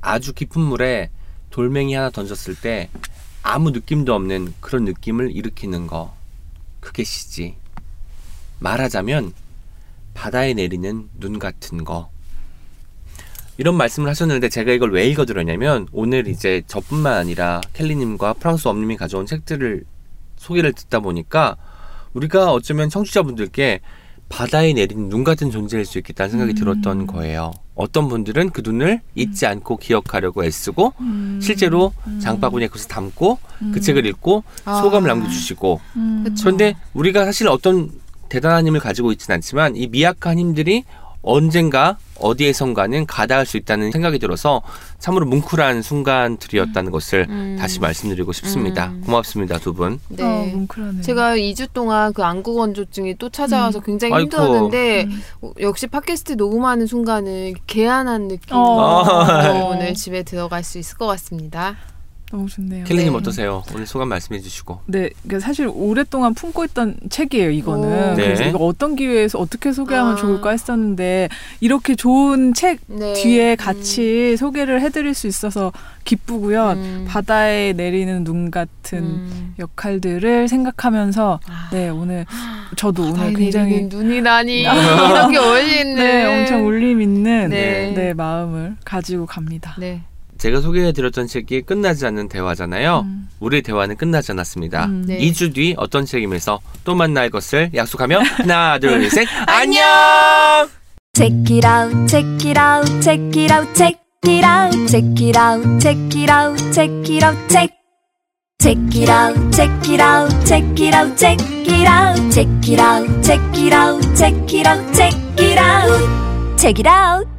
아주 깊은 물에 돌멩이 하나 던졌을 때 아무 느낌도 없는 그런 느낌을 일으키는 거. 그게 시지. 말하자면 바다에 내리는 눈 같은 거. 이런 말씀을 하셨는데 제가 이걸 왜 읽어드렸냐면 오늘 이제 저뿐만 아니라 켈리님과 프랑스 엄님이 가져온 책들을 소개를 듣다 보니까 우리가 어쩌면 청취자분들께 바다에 내리는 눈 같은 존재일 수 있겠다는 생각이 음. 들었던 거예요. 어떤 분들은 그 눈을 잊지 않고 기억하려고 애쓰고 음. 실제로 음. 장바구니에 그것을 담고 음. 그 책을 읽고 아. 소감을 남겨주시고 음. 그런데 우리가 사실 어떤 대단한 힘을 가지고 있지는 않지만 이 미약한 힘들이 언젠가 어디에선가는 가다할 수 있다는 생각이 들어서 참으로 뭉클한 순간들이었다는 것을 음. 다시 말씀드리고 싶습니다. 음. 고맙습니다, 두 분. 네. 어, 뭉클하네요. 제가 2주 동안 그 안구 건조증이 또 찾아와서 굉장히 아이고. 힘들었는데 음. 어, 역시 팟캐스트 녹음하는 순간은 개안한 느낌으로 어. 오늘 집에 들어갈 수 있을 것 같습니다. 너무 좋네요. 켈리님 네. 어떠세요? 오늘 소감 말씀해 주시고. 네, 그러니까 사실 오랫동안 품고 있던 책이에요, 이거는. 오. 그래서 네. 이거 어떤 기회에서 어떻게 소개하면 아. 좋을까 했었는데 이렇게 좋은 책 네. 뒤에 같이 소개를 해드릴 수 있어서 기쁘고요. 음. 바다에 내리는 눈 같은 음. 역할들을 생각하면서 아. 네 오늘 저도 바다에 오늘 굉장히 내리는 눈이 나니 이렇게 어울리네. 네 엄청 울림 있는 네. 네, 마음을 가지고 갑니다. 네. 제가 소개해 드렸던 책이 끝나지 않는 대화잖아요. 음. 우리 대화는 끝나지 않았습니다. 음. 네. 2주 뒤 어떤 책임에서 또 만날 것을 약속하며 하나, 둘, 셋. 안녕! Check it out, check it out, check it out, check it out, check it out, check it out, check it out, check. Check it out, check it out, check it out, check it out, check it out, check it out, check it out, check it out, check it out.